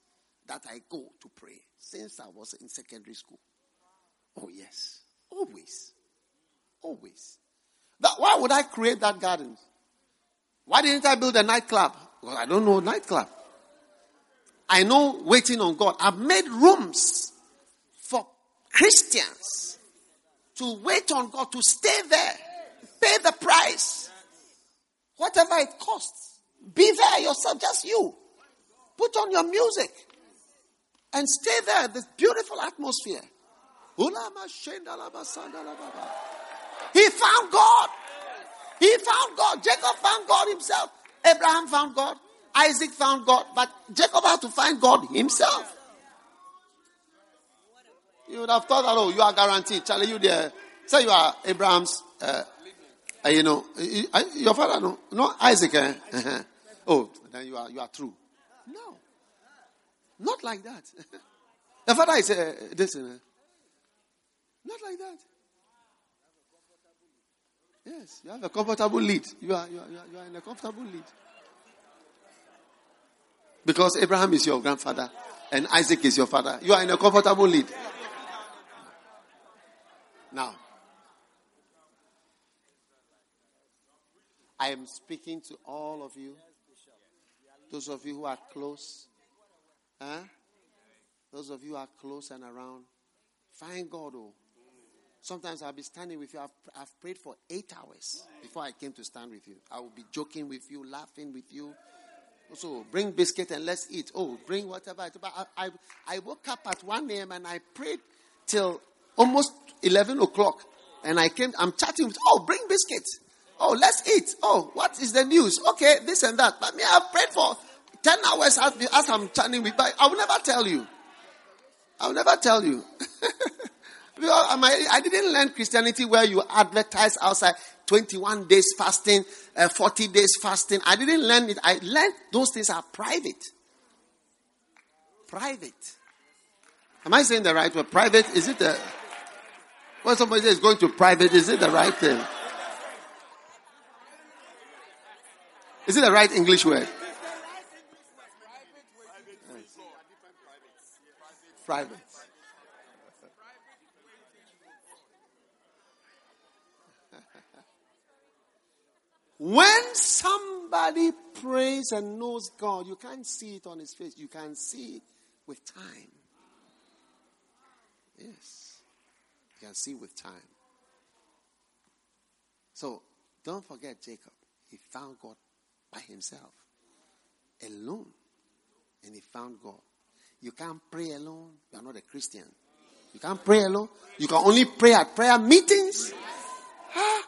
that I go to pray since I was in secondary school. Oh, yes. Always. Always. That, why would I create that garden? Why didn't I build a nightclub? Because I don't know nightclub. I know waiting on God. I've made rooms for Christians to wait on God, to stay there, pay the price, whatever it costs. Be there yourself, just you. Put on your music and stay there. This beautiful atmosphere. He found God. He found God. Jacob found God himself. Abraham found God. Isaac found God. But Jacob had to find God himself. You would have thought that, oh, you are guaranteed. Charlie, you there. Say you are Abraham's, uh, uh, you know, your father, no, no, Isaac. Eh? oh, then you are, you are true. No. Not like that. the father is uh, this. Not like that. Yes, you have a comfortable lead. You are, you are, you are in a comfortable lead. Because Abraham is your grandfather and Isaac is your father. You are in a comfortable lead. Now, I am speaking to all of you. Those of you who are close. Huh? Those of you who are close and around. Find God, oh. Sometimes I'll be standing with you. I've, I've prayed for eight hours before I came to stand with you. I will be joking with you, laughing with you. So bring biscuit and let's eat. Oh, bring whatever. But I, I, I woke up at 1 a.m. and I prayed till almost 11 o'clock. And I came, I'm chatting with, oh, bring biscuit. Oh, let's eat. Oh, what is the news? Okay, this and that. But me, I've prayed for 10 hours as, as I'm chatting with, but I will never tell you. I will never tell you. I didn't learn Christianity where you advertise outside 21 days fasting, uh, 40 days fasting. I didn't learn it. I learned those things are private. Private. Am I saying the right word? Private? Is it the. When somebody says going to private, is it the right thing? Is it the right English word? Private. When somebody prays and knows God, you can't see it on his face. You can see it with time. Yes. You can see with time. So don't forget Jacob. He found God by himself, alone. And he found God. You can't pray alone. You are not a Christian. You can't pray alone. You can only pray at prayer meetings. Huh?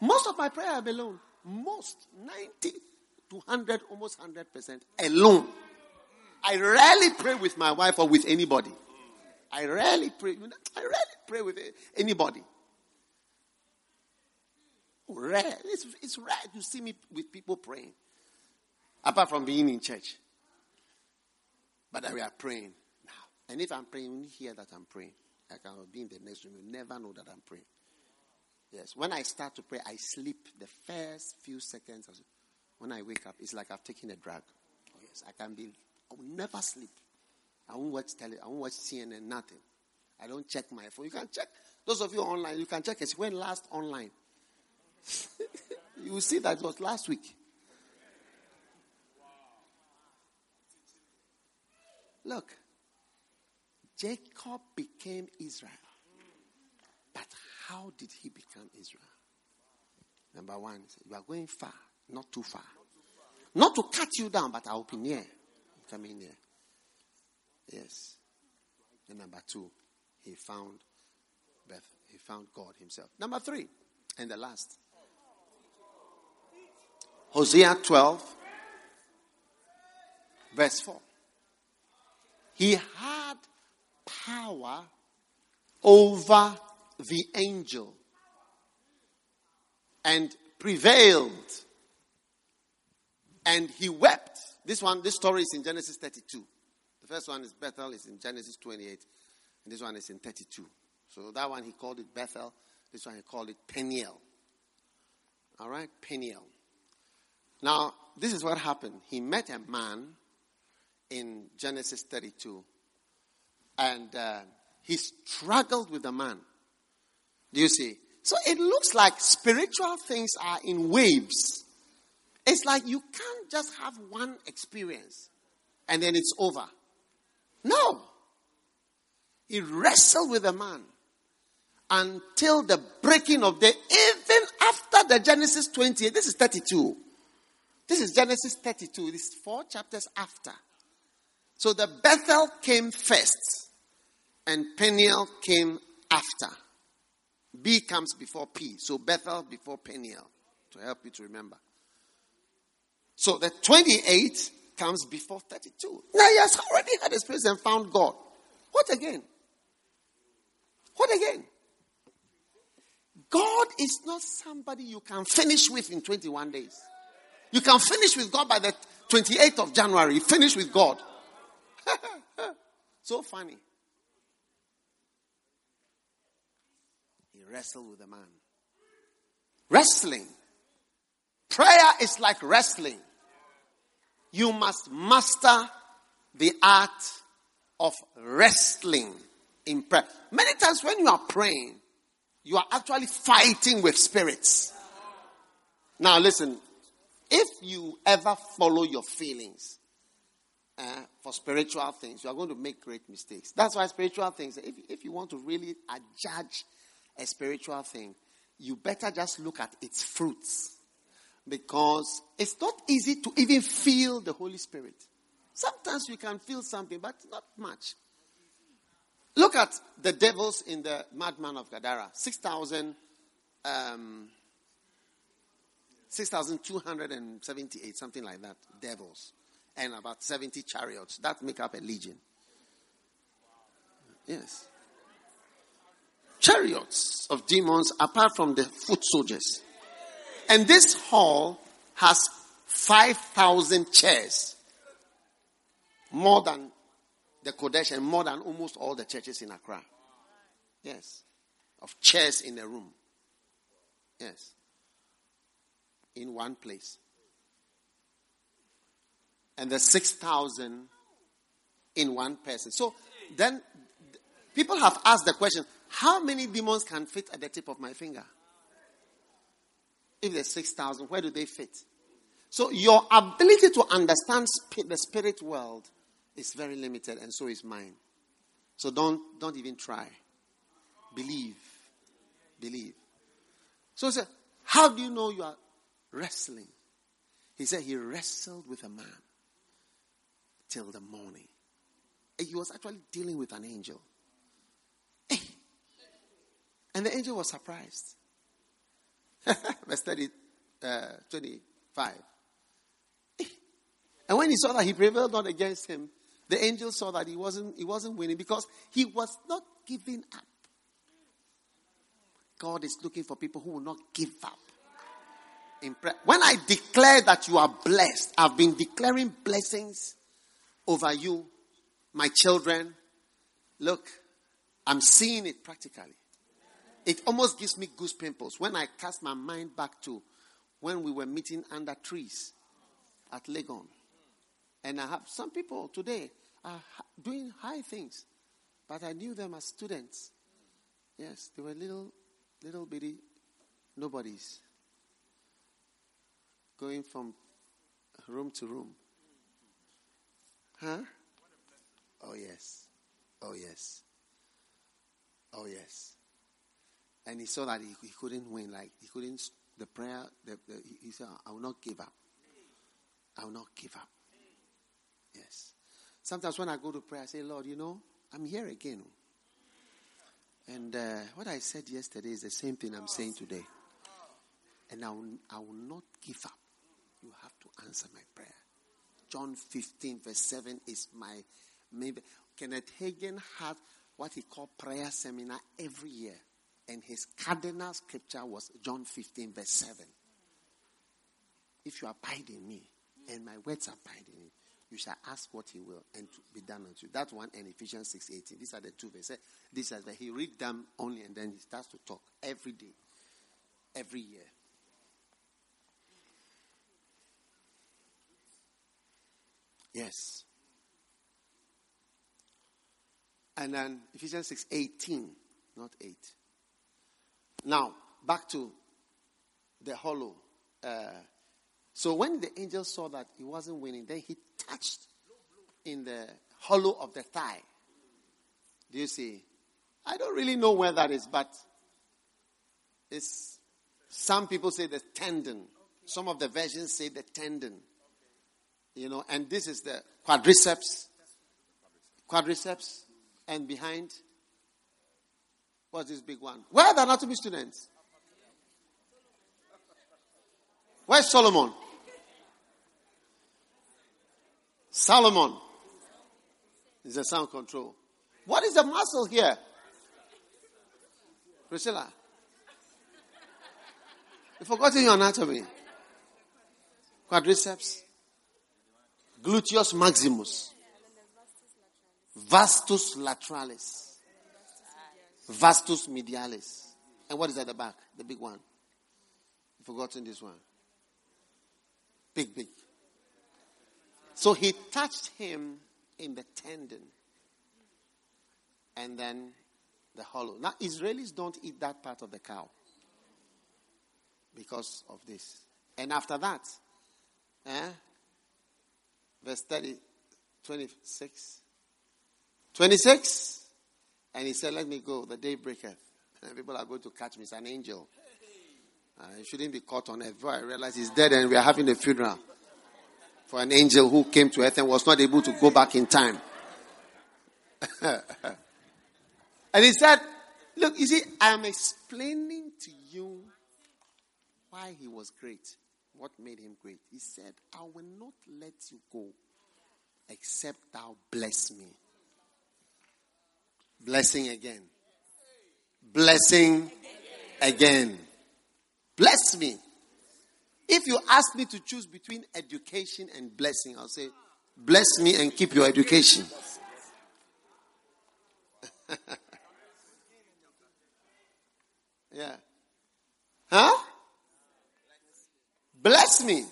Most of my prayer are alone. Most 90 to 100, almost 100% alone. I rarely pray with my wife or with anybody. I rarely pray. I rarely pray with anybody. Rare. It's, it's rare to see me with people praying. Apart from being in church. But we are praying now. And if I'm praying, you hear that I'm praying. I can be in the next room. You never know that I'm praying. Yes. When I start to pray, I sleep the first few seconds. When I wake up, it's like I've taken a drug. Oh, yes. I can be, I will never sleep. I won't watch tele, I won't watch CNN, nothing. I don't check my phone. You can check. Those of you online, you can check it. When last online. You see that was last week. Look, Jacob became Israel. But how did he become Israel? Number one, you are going far, not too far. Not to cut you down, but I will be near. Coming near. Yes. And number two, he found Beth. He found God himself. Number three, and the last. Hosea 12, verse 4. He had power over the angel and prevailed. And he wept. This one, this story is in Genesis 32. The first one is Bethel, is in Genesis 28. And this one is in 32. So that one he called it Bethel. This one he called it Peniel. All right, Peniel. Now, this is what happened. He met a man in Genesis 32. And uh, he struggled with the man. Do you see? So it looks like spiritual things are in waves. It's like you can't just have one experience and then it's over. No. He wrestled with the man until the breaking of day, even after the Genesis 28. This is 32. This is Genesis 32. This is four chapters after. So the Bethel came first, and Peniel came after. B comes before P. So Bethel before Peniel, to help you to remember. So the 28 comes before 32. Now he has already had experience and found God. What again? What again? God is not somebody you can finish with in 21 days. You can finish with God by the 28th of January. Finish with God. so funny. He wrestled with a man. Wrestling. Prayer is like wrestling. You must master the art of wrestling in prayer. Many times when you are praying, you are actually fighting with spirits. Now, listen, if you ever follow your feelings uh, for spiritual things, you are going to make great mistakes. That's why spiritual things, if, if you want to really judge a spiritual thing, you better just look at its fruits. Because it's not easy to even feel the Holy Spirit. Sometimes you can feel something, but not much. Look at the devils in the madman of Gadara 6,000. Um, 6,278, something like that, devils, and about 70 chariots. That make up a legion. Yes. Chariots of demons apart from the foot soldiers. And this hall has 5,000 chairs. More than the Qodesh and more than almost all the churches in Accra. Yes. Of chairs in the room. Yes. In one place. And the 6,000 in one person. So then people have asked the question how many demons can fit at the tip of my finger? If there's 6,000, where do they fit? So your ability to understand the spirit world is very limited, and so is mine. So don't, don't even try. Believe. Believe. So said, How do you know you are wrestling? He said he wrestled with a man till the morning. He was actually dealing with an angel. And the angel was surprised. Verse 30, uh, 25. And when he saw that he prevailed not against him, the angel saw that he wasn't, he wasn't winning because he was not giving up. God is looking for people who will not give up. When I declare that you are blessed, I've been declaring blessings over you, my children. Look, I'm seeing it practically. It almost gives me goose pimples when I cast my mind back to when we were meeting under trees at Legon. And I have some people today are doing high things, but I knew them as students. Yes, they were little, little bitty nobodies going from room to room. Huh? Oh, yes. Oh, yes. Oh, yes and he saw that he, he couldn't win. Like he couldn't. The prayer. The, the, he said, "I will not give up. I will not give up." Yes. Sometimes when I go to prayer, I say, "Lord, you know, I'm here again." And uh, what I said yesterday is the same thing I'm saying today. And I will, I will not give up. You have to answer my prayer. John 15, verse 7 is my maybe. Kenneth Hagin had what he called prayer seminar every year and his cardinal scripture was John 15, verse 7. If you abide in me, and my words abide in you, you shall ask what he will, and be done unto you. That one and Ephesians 6 18. These are the two verses. This is that he read them only, and then he starts to talk every day, every year. Yes. And then Ephesians 6 18, not 8. Now, back to the hollow. Uh, so when the angel saw that he wasn't winning, then he touched in the hollow of the thigh. Do you see? I don't really know where that is, but it's some people say the tendon. Some of the versions say the tendon. You know, and this is the quadriceps. Quadriceps. And behind, what's this big one? Where are the anatomy students? Where's Solomon? Solomon is the sound control. What is the muscle here? Priscilla. You've forgotten your anatomy. Quadriceps, gluteus maximus, vastus lateralis, vastus medialis. And what is at the back? The big one. You've forgotten this one. Big, big. So he touched him in the tendon and then the hollow. Now, Israelis don't eat that part of the cow because of this. And after that, eh, verse 30, 26. 26. And he said, Let me go. The day breaketh. And people are going to catch me. It's an angel. Uh, he shouldn't be caught on earth. I realize he's dead and we are having a funeral for an angel who came to earth and was not able to go back in time. and he said, Look, you see, I am explaining to you why he was great. What made him great? He said, I will not let you go except thou bless me. Blessing again. Blessing again. Bless me. If you ask me to choose between education and blessing, I'll say, bless me and keep your education. yeah. Huh? Bless me.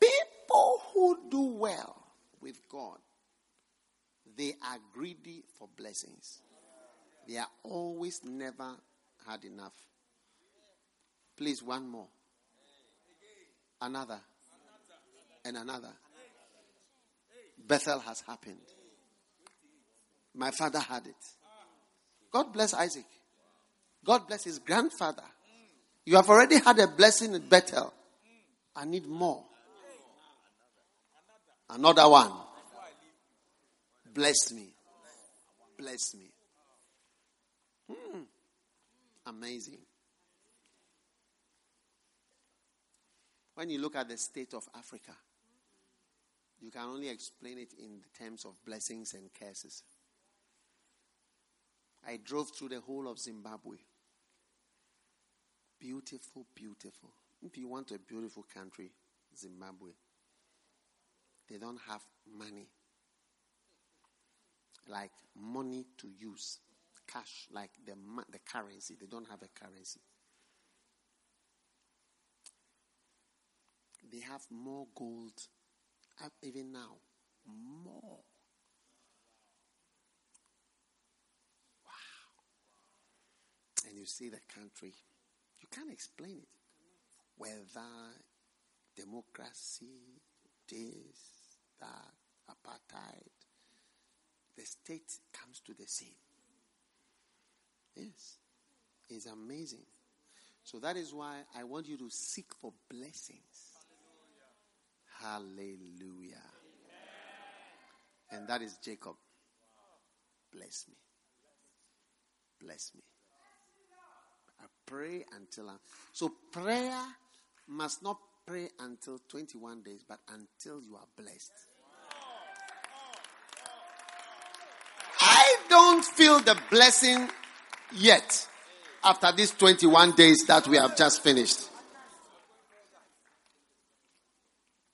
People who do well with God, they are greedy for blessings. They are always never had enough. Please, one more. Another. And another. Bethel has happened. My father had it. God bless Isaac. God bless his grandfather. You have already had a blessing in Bethel. I need more. Another one. Bless me. Bless me. Hmm. Amazing. When you look at the state of Africa, you can only explain it in terms of blessings and curses. I drove through the whole of Zimbabwe. Beautiful, beautiful. If you want a beautiful country, Zimbabwe, they don't have money. Like money to use, cash, like the, the currency. They don't have a currency. They have more gold, even now. More. Wow. And you see the country you can't explain it. Whether democracy, this, that, apartheid, the state comes to the same. Yes. It's amazing. So that is why I want you to seek for blessings. Hallelujah. Hallelujah. And that is Jacob. Bless me. Bless me. Pray until I. So prayer must not pray until 21 days, but until you are blessed. I don't feel the blessing yet after these 21 days that we have just finished.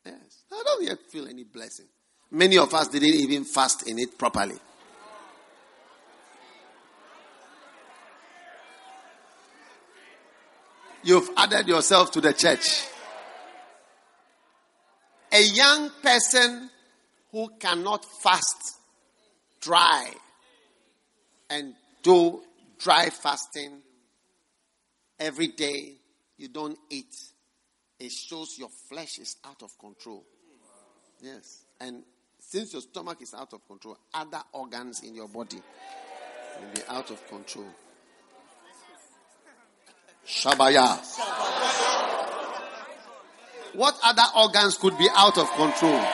Yes, I don't yet feel any blessing. Many of us didn't even fast in it properly. You've added yourself to the church. A young person who cannot fast dry and do dry fasting every day, you don't eat, it shows your flesh is out of control. Yes. And since your stomach is out of control, other organs in your body will be out of control. Shabaya. What other organs could be out of control?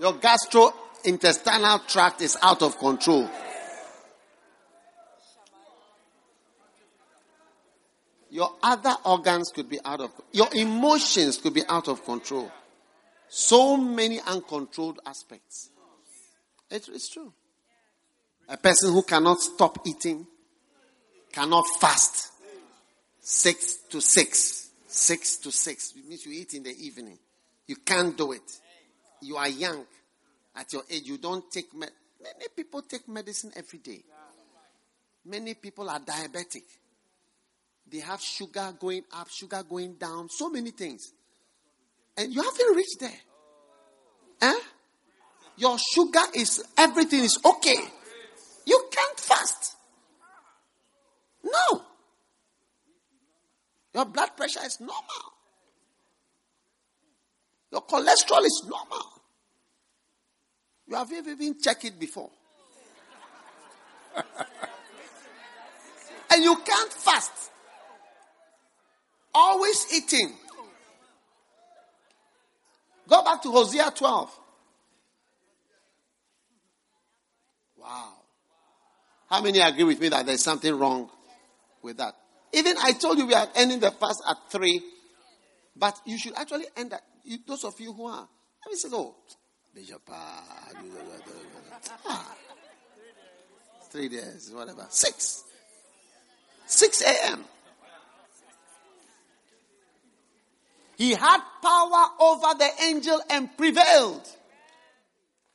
Your gastrointestinal tract is out of control. Your other organs could be out of your emotions could be out of control. So many uncontrolled aspects. It is true. A person who cannot stop eating cannot fast. Six to six. Six to six. It means you eat in the evening. You can't do it. You are young. At your age, you don't take med- many people take medicine every day. Many people are diabetic. They have sugar going up, sugar going down, so many things. And you haven't reached there. Eh? Your sugar is everything is okay. You can't fast. No. Your blood pressure is normal. Your cholesterol is normal. You have even checked it before. and you can't fast. Always eating. Go back to Hosea 12. Wow. How many agree with me that there's something wrong with that? Even I told you we are ending the fast at 3, but you should actually end at, you, those of you who are, let me say, oh, Bishop, ah, three days, whatever, 6. 6 a.m. He had power over the angel and prevailed.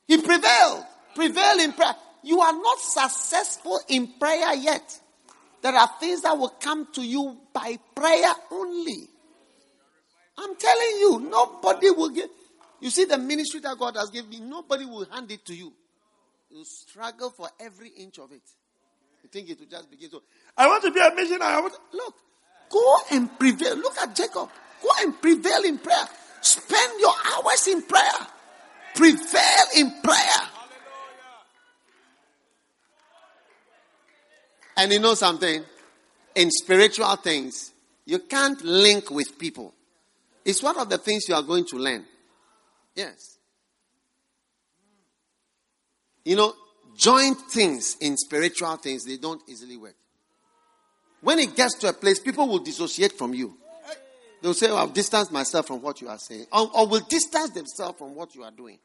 He prevailed. Prevailed in prayer. You are not successful in prayer yet. There are things that will come to you by prayer only. I'm telling you, nobody will get. You see the ministry that God has given me, nobody will hand it to you. You struggle for every inch of it. You think it will just begin to. I want to be a missionary. I want to, look, go and prevail. Look at Jacob. Go and prevail in prayer. Spend your hours in prayer. Prevail in prayer. And you know something? In spiritual things, you can't link with people. It's one of the things you are going to learn. Yes. You know, joint things in spiritual things, they don't easily work. When it gets to a place, people will dissociate from you. They'll say, oh, I've distanced myself from what you are saying, or, or will distance themselves from what you are doing.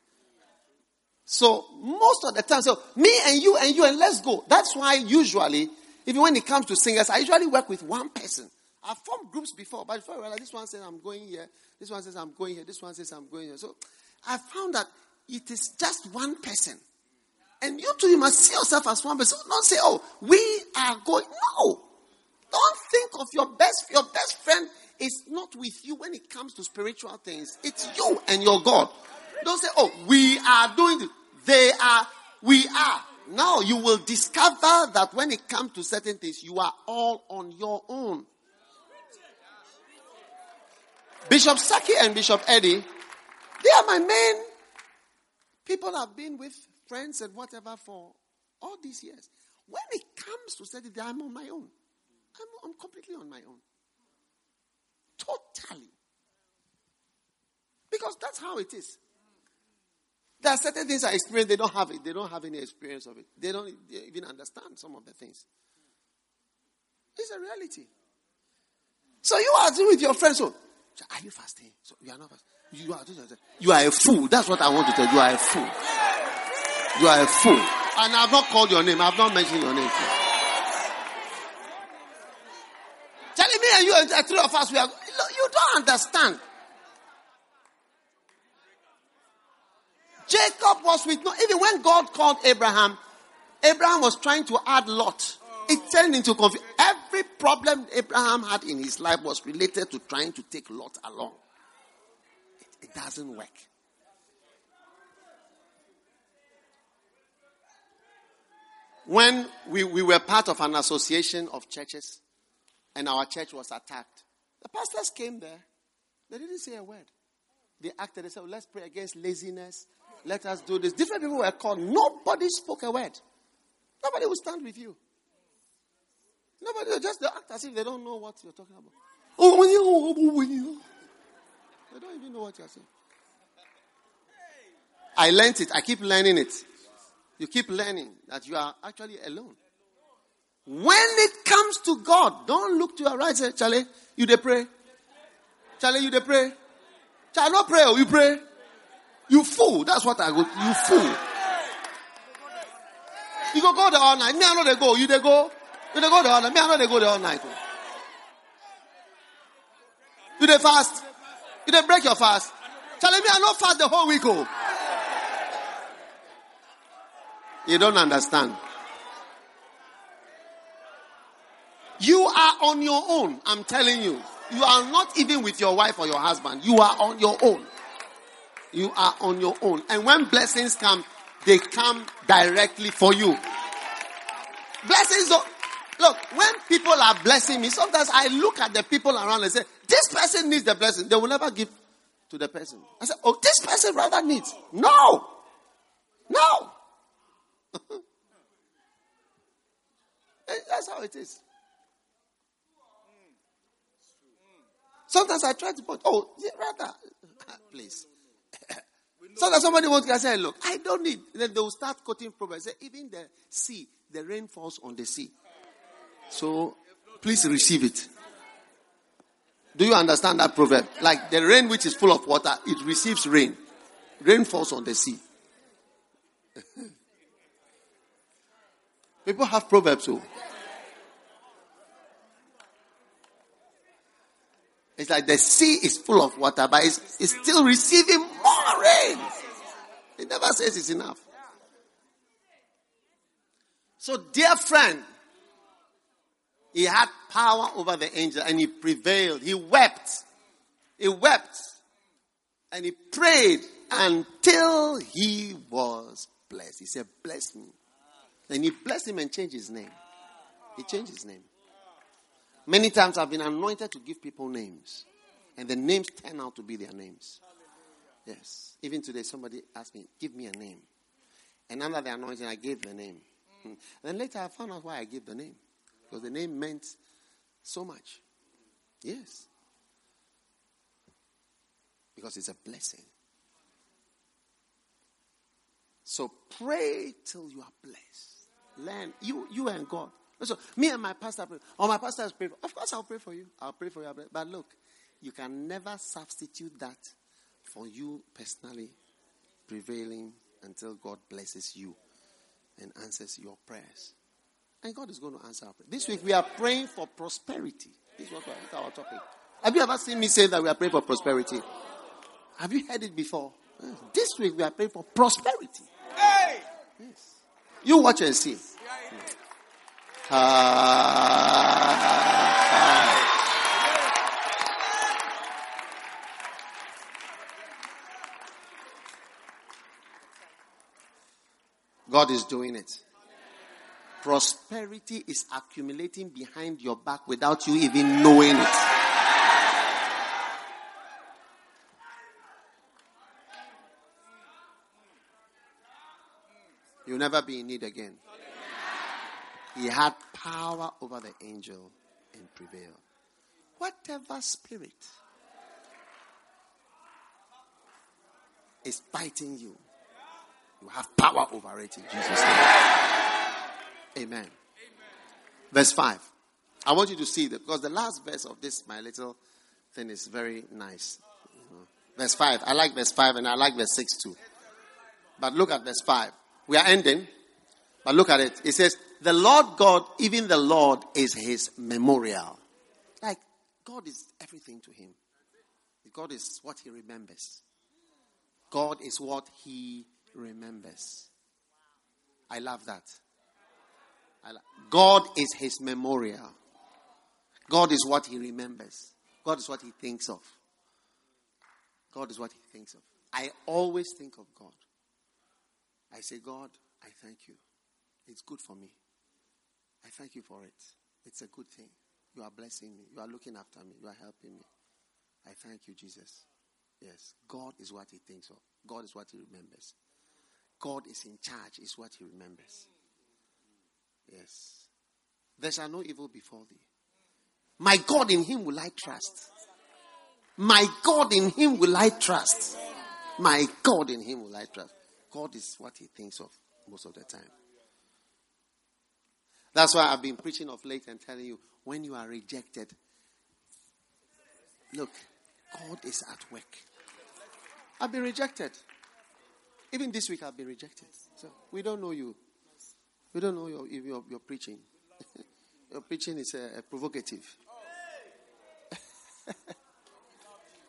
So, most of the time, so me and you and you and let's go. That's why usually, even when it comes to singers, I usually work with one person. I've formed groups before, but before I realize this one says I'm going here, this one says I'm going here, this one says I'm going here. So, I found that it is just one person. And you too, you must see yourself as one person. Don't say, oh, we are going. No. Don't think of your best, your best friend is not with you when it comes to spiritual things. It's you and your God. Don't say, oh, we are doing it. They are, we are. Now you will discover that when it comes to certain things, you are all on your own. Bishop Saki and Bishop Eddie, they are my main people I've been with, friends and whatever for all these years. When it comes to certain things, I'm on my own. I'm, I'm completely on my own. Totally. Because that's how it is. There are certain things I experience, they don't have it. They don't have any experience of it. They don't even understand some of the things. It's a reality. So you are doing with your friends. So, are you fasting? So you are not fasting. You are, you are a fool. That's what I want to tell you. You are a fool. You are a fool. And I've not called your name. I've not mentioned your name. Telling me and you and three of us, we are. You don't understand. Jacob was with no, even when God called Abraham, Abraham was trying to add Lot. It turned into confusion. Every problem Abraham had in his life was related to trying to take Lot along. It doesn't work. When we, we were part of an association of churches and our church was attacked, the pastors came there. They didn't say a word. They acted. They said, well, let's pray against laziness. Let us do this. Different people were called. Nobody spoke a word. Nobody will stand with you. Nobody will just act as if they don't know what you're talking about. Oh, oh, oh. They don't even know what you're saying. I learned it. I keep learning it. You keep learning that you are actually alone. When it comes to God, don't look to your right. Say, Charlie, you they pray. Charlie, you they pray. Charlie, not pray. Oh, you pray. You fool. That's what I go. You fool. You go go there all night. Me, I know they go. You they go. You they go there all night. Me, I know they go there all night. Oh. You they fast. You they break your fast. Charlie, me, I know fast the whole week. Oh. You don't understand. You are on your own. I'm telling you. You are not even with your wife or your husband. You are on your own. You are on your own. And when blessings come, they come directly for you. Blessings don't, look, when people are blessing me, sometimes I look at the people around and say, this person needs the blessing. They will never give to the person. I say, oh, this person rather needs. No. No. That's how it is. Sometimes I try to put, oh, rather, please. Sometimes somebody wants to say, look, I don't need. Then they will start quoting proverbs. Say, even the sea, the rain falls on the sea. So please receive it. Do you understand that proverb? Like the rain which is full of water, it receives rain. Rain falls on the sea. People have proverbs. So. It's like the sea is full of water, but it's, it's still receiving more rain. It never says it's enough. So, dear friend, he had power over the angel and he prevailed. He wept. He wept. And he prayed until he was blessed. He said, Bless me. And he blessed him and changed his name. He changed his name. Many times I've been anointed to give people names, and the names turn out to be their names. Yes. Even today, somebody asked me, Give me a name. And under the anointing, I gave the name. And then later, I found out why I gave the name. Because the name meant so much. Yes. Because it's a blessing. So pray till you are blessed. Learn. You, you and God. So me and my pastor pray. Or my pastor has prayed. Of course, I'll pray for you. I'll pray for you. But look, you can never substitute that for you personally prevailing until God blesses you and answers your prayers. And God is going to answer our prayer. This week we are praying for prosperity. This is what our topic. Have you ever seen me say that we are praying for prosperity? Have you heard it before? This week we are praying for prosperity. Hey! Yes. You watch and see. God is doing it. Prosperity is accumulating behind your back without you even knowing it. You'll never be in need again. He had power over the angel and prevailed. Whatever spirit is fighting you, you have power over it in Jesus' name. Amen. Verse 5. I want you to see that because the last verse of this, my little thing, is very nice. Verse 5. I like verse 5 and I like verse 6 too. But look at verse 5. We are ending. But look at it. It says, The Lord God, even the Lord, is his memorial. Like, God is everything to him. God is what he remembers. God is what he remembers. I love that. I lo- God is his memorial. God is what he remembers. God is what he thinks of. God is what he thinks of. I always think of God. I say, God, I thank you. It's good for me. I thank you for it. It's a good thing. You are blessing me. You are looking after me. You are helping me. I thank you, Jesus. Yes, God is what he thinks of. God is what he remembers. God is in charge, is what he remembers. Yes. There shall no evil befall thee. My God, in him will I trust. My God, in him will I trust. My God, in him will I trust. God is what he thinks of most of the time. That's why I've been preaching of late and telling you when you are rejected, look, God is at work. I've been rejected. Even this week, I've been rejected. So we don't know you. We don't know your, your, your preaching. your preaching is uh, a provocative.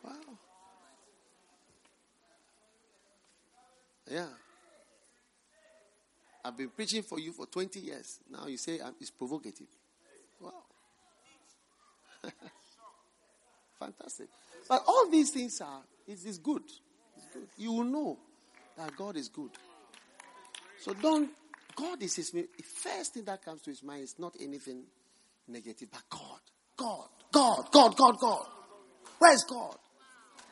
wow. Yeah. I've been preaching for you for 20 years. Now you say it's provocative. Wow. Fantastic. But all these things are, it is good. It's good. You will know that God is good. So don't, God is his, first thing that comes to his mind is not anything negative, but God. God. God. God. God. God. Where is God?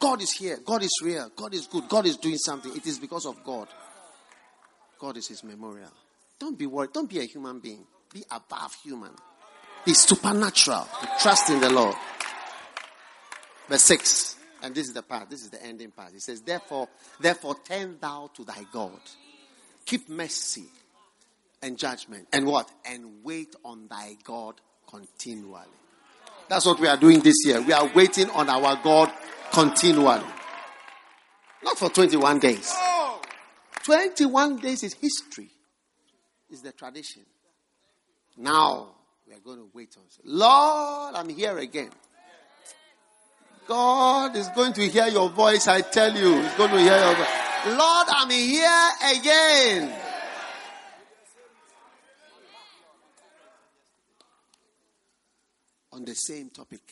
God is here. God is real. God is good. God is doing something. It is because of God. God is his memorial. Don't be worried. Don't be a human being. Be above human. Be supernatural. Trust in the Lord. Verse 6. And this is the part. This is the ending part. He says, Therefore, therefore turn thou to thy God. Keep mercy and judgment. And what? And wait on thy God continually. That's what we are doing this year. We are waiting on our God continually. Not for 21 days. 21 days is history, is the tradition. Now, we are going to wait on. Lord, I'm here again. God is going to hear your voice, I tell you. He's going to hear your voice. Lord, I'm here again. On the same topic.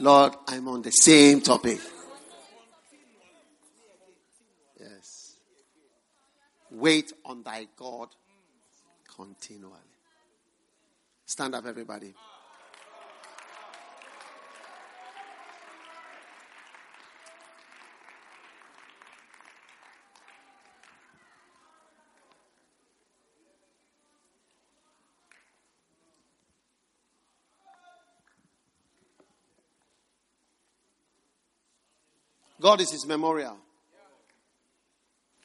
Lord, I'm on the same topic. Yes. Wait on thy God continually. Stand up, everybody. God is his memorial.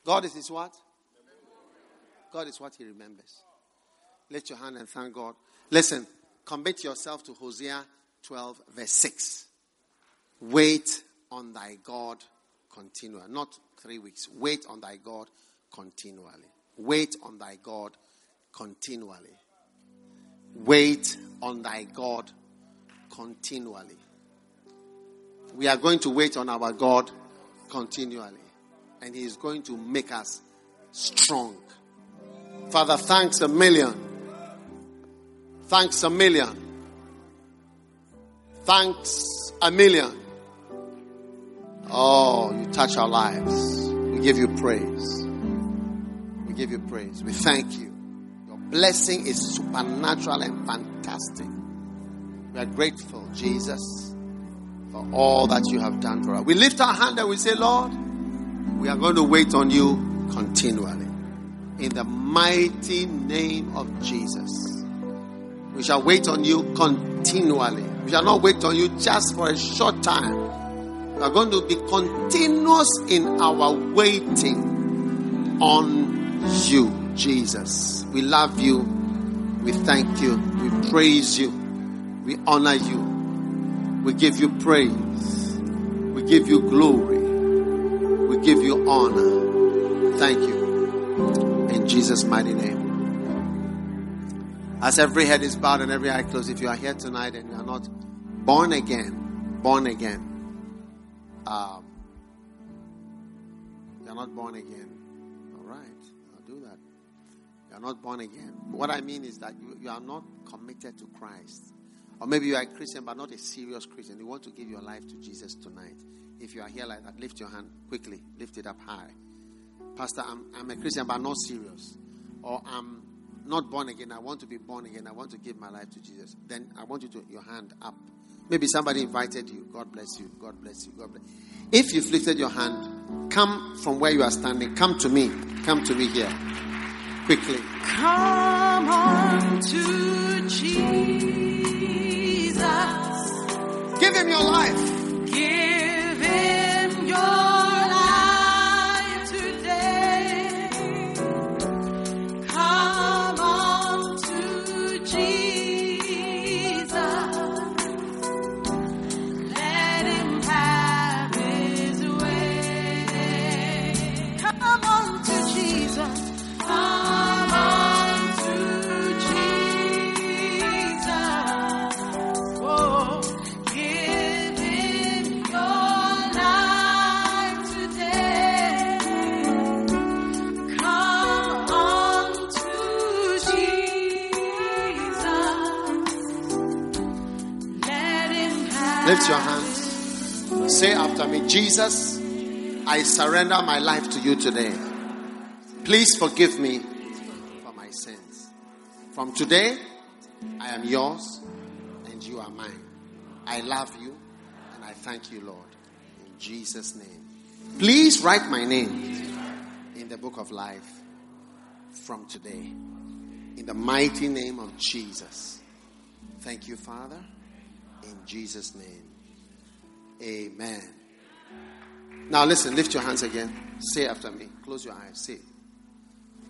God is his what? God is what he remembers. Lift your hand and thank God. Listen, commit yourself to Hosea 12, verse 6. Wait on thy God continually. Not three weeks. Wait on thy God continually. Wait on thy God continually. Wait on thy God continually. We are going to wait on our God continually. And He is going to make us strong. Father, thanks a million. Thanks a million. Thanks a million. Oh, you touch our lives. We give you praise. We give you praise. We thank you. Your blessing is supernatural and fantastic. We are grateful, Jesus for all that you have done for us. We lift our hand and we say, Lord, we are going to wait on you continually. In the mighty name of Jesus. We shall wait on you continually. We shall not wait on you just for a short time. We are going to be continuous in our waiting on you, Jesus. We love you. We thank you. We praise you. We honor you. We give you praise. We give you glory. We give you honor. Thank you. In Jesus' mighty name. As every head is bowed and every eye closed, if you are here tonight and you are not born again, born again, um, you are not born again. All right, I'll do that. You are not born again. What I mean is that you, you are not committed to Christ. Or maybe you are a Christian but not a serious Christian. You want to give your life to Jesus tonight. If you are here like that, lift your hand quickly. Lift it up high. Pastor, I'm, I'm a Christian, but not serious. Or I'm not born again. I want to be born again. I want to give my life to Jesus. Then I want you to your hand up. Maybe somebody invited you. God bless you. God bless you. God bless. You. If you've lifted your hand, come from where you are standing. Come to me. Come to me here. Quickly. Come on to Jesus. Give him your life. Give him your Say after me, Jesus, I surrender my life to you today. Please forgive me for my sins. From today, I am yours and you are mine. I love you and I thank you, Lord. In Jesus' name. Please write my name in the book of life from today. In the mighty name of Jesus. Thank you, Father. In Jesus' name. Amen. Now listen, lift your hands again. Say after me. Close your eyes. Say,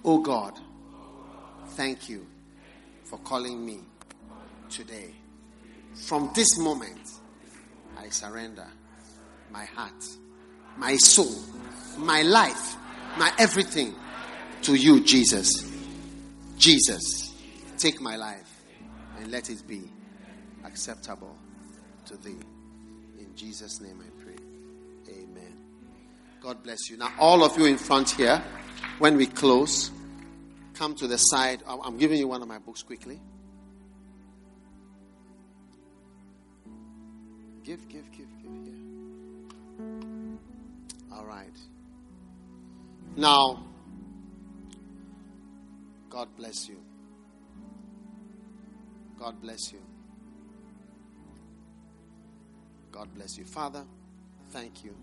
Oh God, thank you for calling me today. From this moment, I surrender my heart, my soul, my life, my everything to you, Jesus. Jesus, take my life and let it be acceptable to thee. Jesus' name I pray. Amen. God bless you. Now, all of you in front here, when we close, come to the side. I'm giving you one of my books quickly. Give, give, give, give here. All right. Now, God bless you. God bless you. God bless you. Father, thank you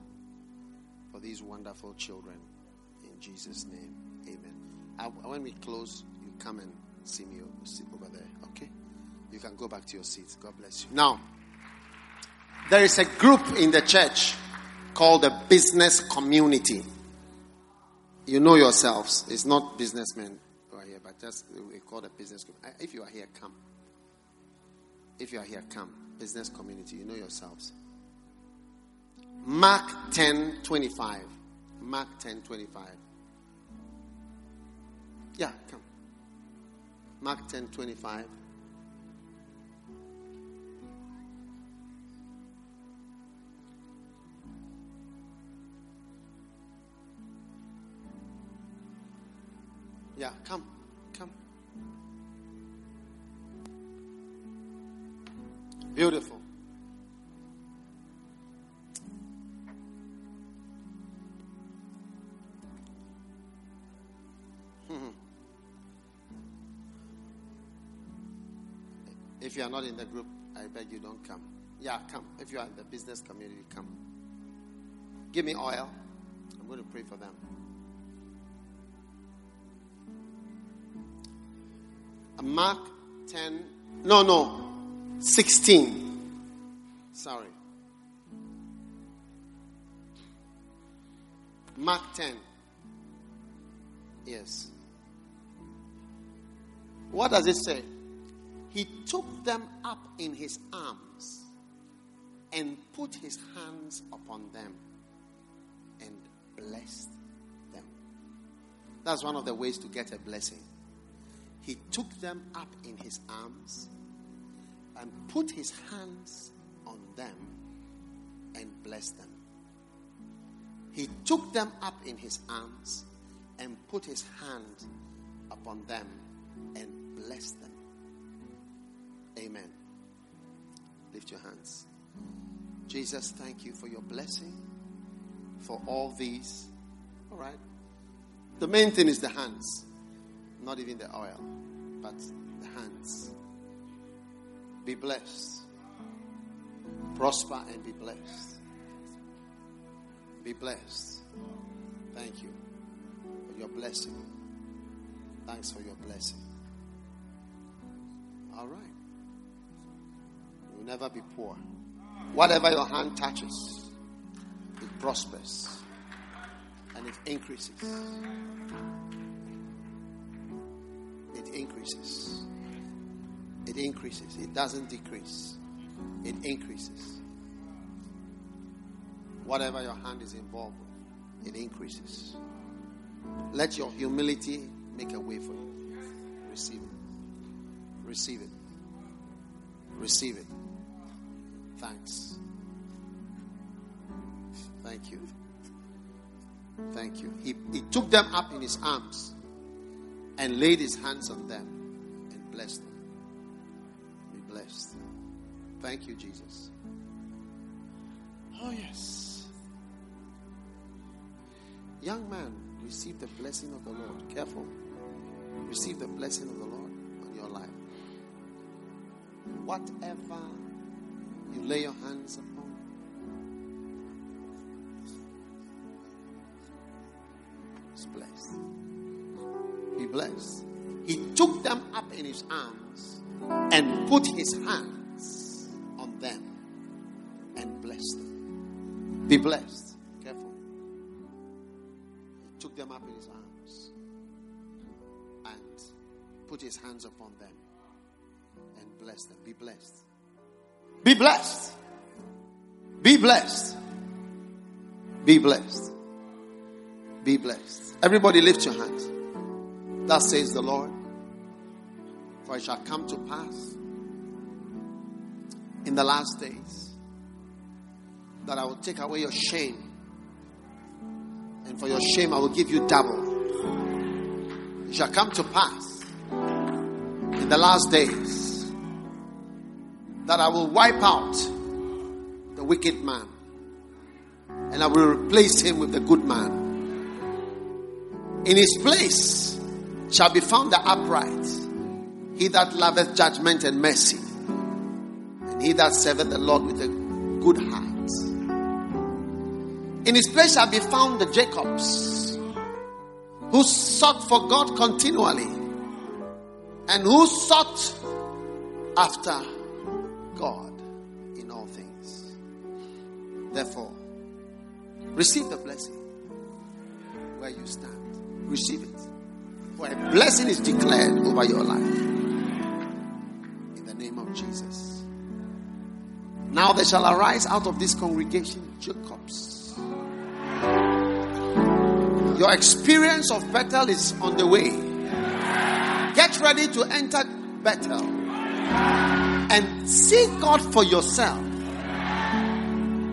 for these wonderful children. In Jesus' name, amen. I, when we close, you come and see me sit over there, okay? You can go back to your seats. God bless you. Now, there is a group in the church called the business community. You know yourselves. It's not businessmen who are here, but just we call the business. com- Uh, If you are here, come. If you are here, come. Business community. You know yourselves. Mark 10 25. Mark 10 25. Yeah, come. Mark 10 25. Yeah, come. Come. Beautiful. If you are not in the group, I beg you don't come. Yeah, come. If you are in the business community, come. Give me oil. I'm going to pray for them. Uh, Mark 10. No, no. 16. Sorry. Mark 10. Yes. What does it say? He took them up in his arms and put his hands upon them and blessed them. That's one of the ways to get a blessing. He took them up in his arms and put his hands on them and blessed them. He took them up in his arms and put his hand upon them and blessed them. Amen. Lift your hands. Jesus, thank you for your blessing. for all these. All right. The main thing is the hands, not even the oil, but the hands. Be blessed. Prosper and be blessed. Be blessed. Thank you for your blessing. Thanks for your blessing. All right. You'll never be poor. Whatever your hand touches, it prospers and it increases. It increases. It increases. It doesn't decrease. It increases. Whatever your hand is involved with, it increases. Let your humility make a way for you. Receive it. Receive it. Receive it. Thanks. Thank you. Thank you. He, he took them up in his arms and laid his hands on them and blessed them. Be blessed. Thank you, Jesus. Oh, yes. Young man, receive the blessing of the Lord. Careful. Receive the blessing of the Lord on your life. Whatever you lay your hands upon, is blessed. Be blessed. He took them up in his arms and put his hands on them and blessed them. Be blessed. Careful. He took them up in his arms and put his hands upon them and blessed them. Be blessed. Be blessed. Be blessed. Be blessed. Be blessed. Everybody lift your hands. Thus says the Lord. For it shall come to pass in the last days that I will take away your shame. And for your shame, I will give you double. It shall come to pass in the last days that I will wipe out the wicked man and I will replace him with the good man. In his place shall be found the upright, he that loveth judgment and mercy, and he that serveth the Lord with a good heart. In his place shall be found the Jacobs, who sought for God continually, and who sought after God in all things. Therefore, receive the blessing where you stand. Receive it. For a blessing is declared over your life. In the name of Jesus. Now there shall arise out of this congregation Jacobs. Your experience of Bethel is on the way. Get ready to enter Bethel and see God for yourself.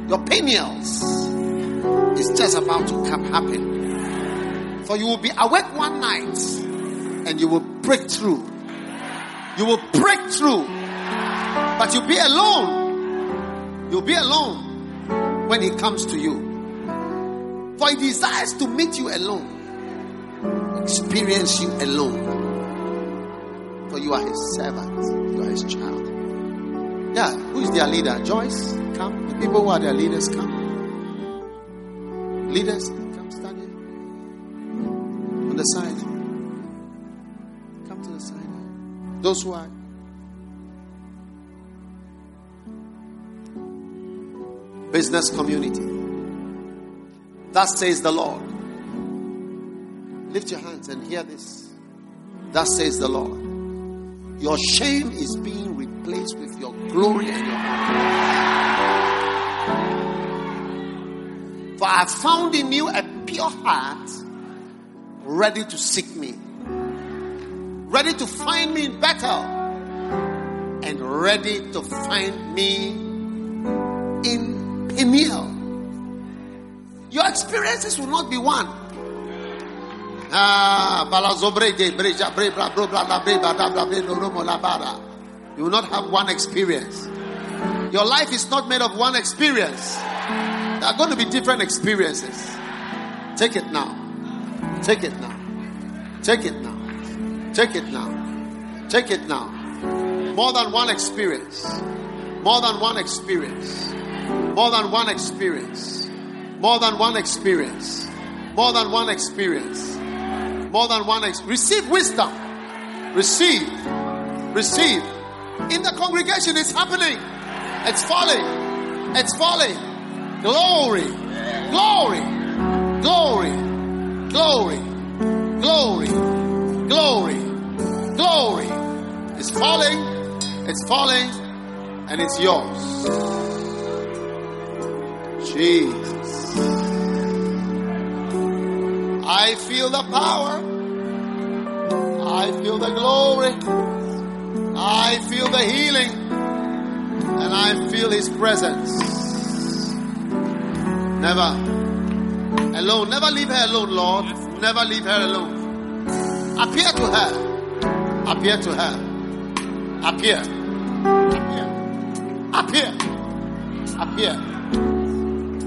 Your Peniels is just about to come happen. For you will be awake one night and you will break through. You will break through. But you'll be alone. You'll be alone when he comes to you. For he desires to meet you alone. Experience you alone. For you are his servant. You are his child. Yeah, who is their leader? Joyce, come. The people who are their leaders, come. Leaders, come stand here. On the side. Come to the side. Those who are. Business community. Thus says the Lord. Lift your hands and hear this. Thus says the Lord. Your shame is being replaced with your glory and your honor. For I found in you a pure heart, ready to seek me, ready to find me in Bethel, and ready to find me in Peniel. Your experiences will not be one. Ah, you will not have one experience. Your life is not made of one experience. There are going to be different experiences. Take it now. Take it now. Take it now. Take it now. Take it now. More than one experience. More than one experience. More than one experience. More than one experience. More than one experience. More than one receive wisdom. Receive. Receive. In the congregation it's happening. It's falling. It's falling. Glory. Glory. Glory. Glory. Glory. Glory. Glory. It's falling. It's falling. And it's yours. Jesus. I feel the power. I feel the glory. I feel the healing. And I feel His presence. Never alone. Never leave her alone, Lord. Never leave her alone. Appear to her. Appear to her. Appear. Appear. Appear.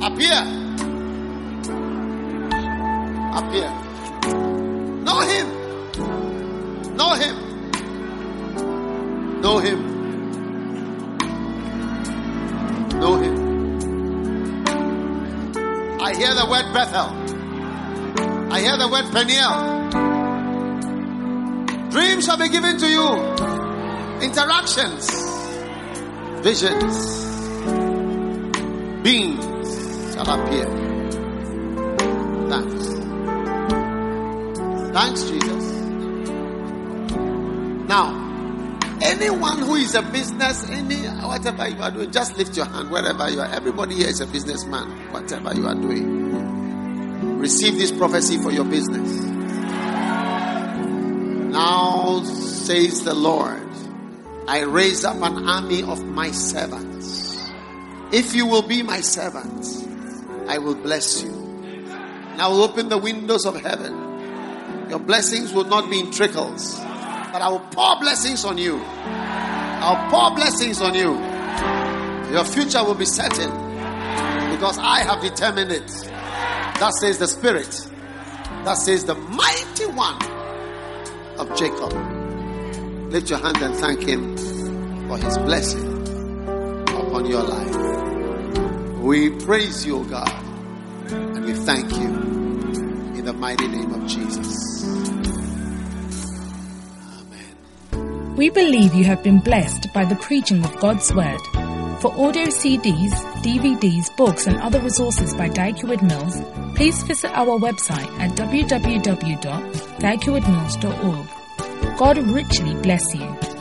Appear. Appear. Know him. Know him. Know him. Know him. I hear the word Bethel. I hear the word Peniel. Dreams shall be given to you. Interactions. Visions. Beings shall appear. Thanks. Thanks, Jesus. Now, anyone who is a business, any whatever you are doing, just lift your hand wherever you are. Everybody here is a businessman, whatever you are doing. Receive this prophecy for your business. Now says the Lord, I raise up an army of my servants. If you will be my servants, I will bless you. Will open the windows of heaven. Your blessings will not be in trickles, but I will pour blessings on you. I'll pour blessings on you. Your future will be certain because I have determined it. That says the Spirit. That says the mighty one of Jacob. Lift your hand and thank him for his blessing upon your life. We praise you, God, and we thank you in the mighty name of Jesus. We believe you have been blessed by the preaching of God's Word. For audio CDs, DVDs, books, and other resources by Dag Mills, please visit our website at www.daghewardmills.org. God richly bless you.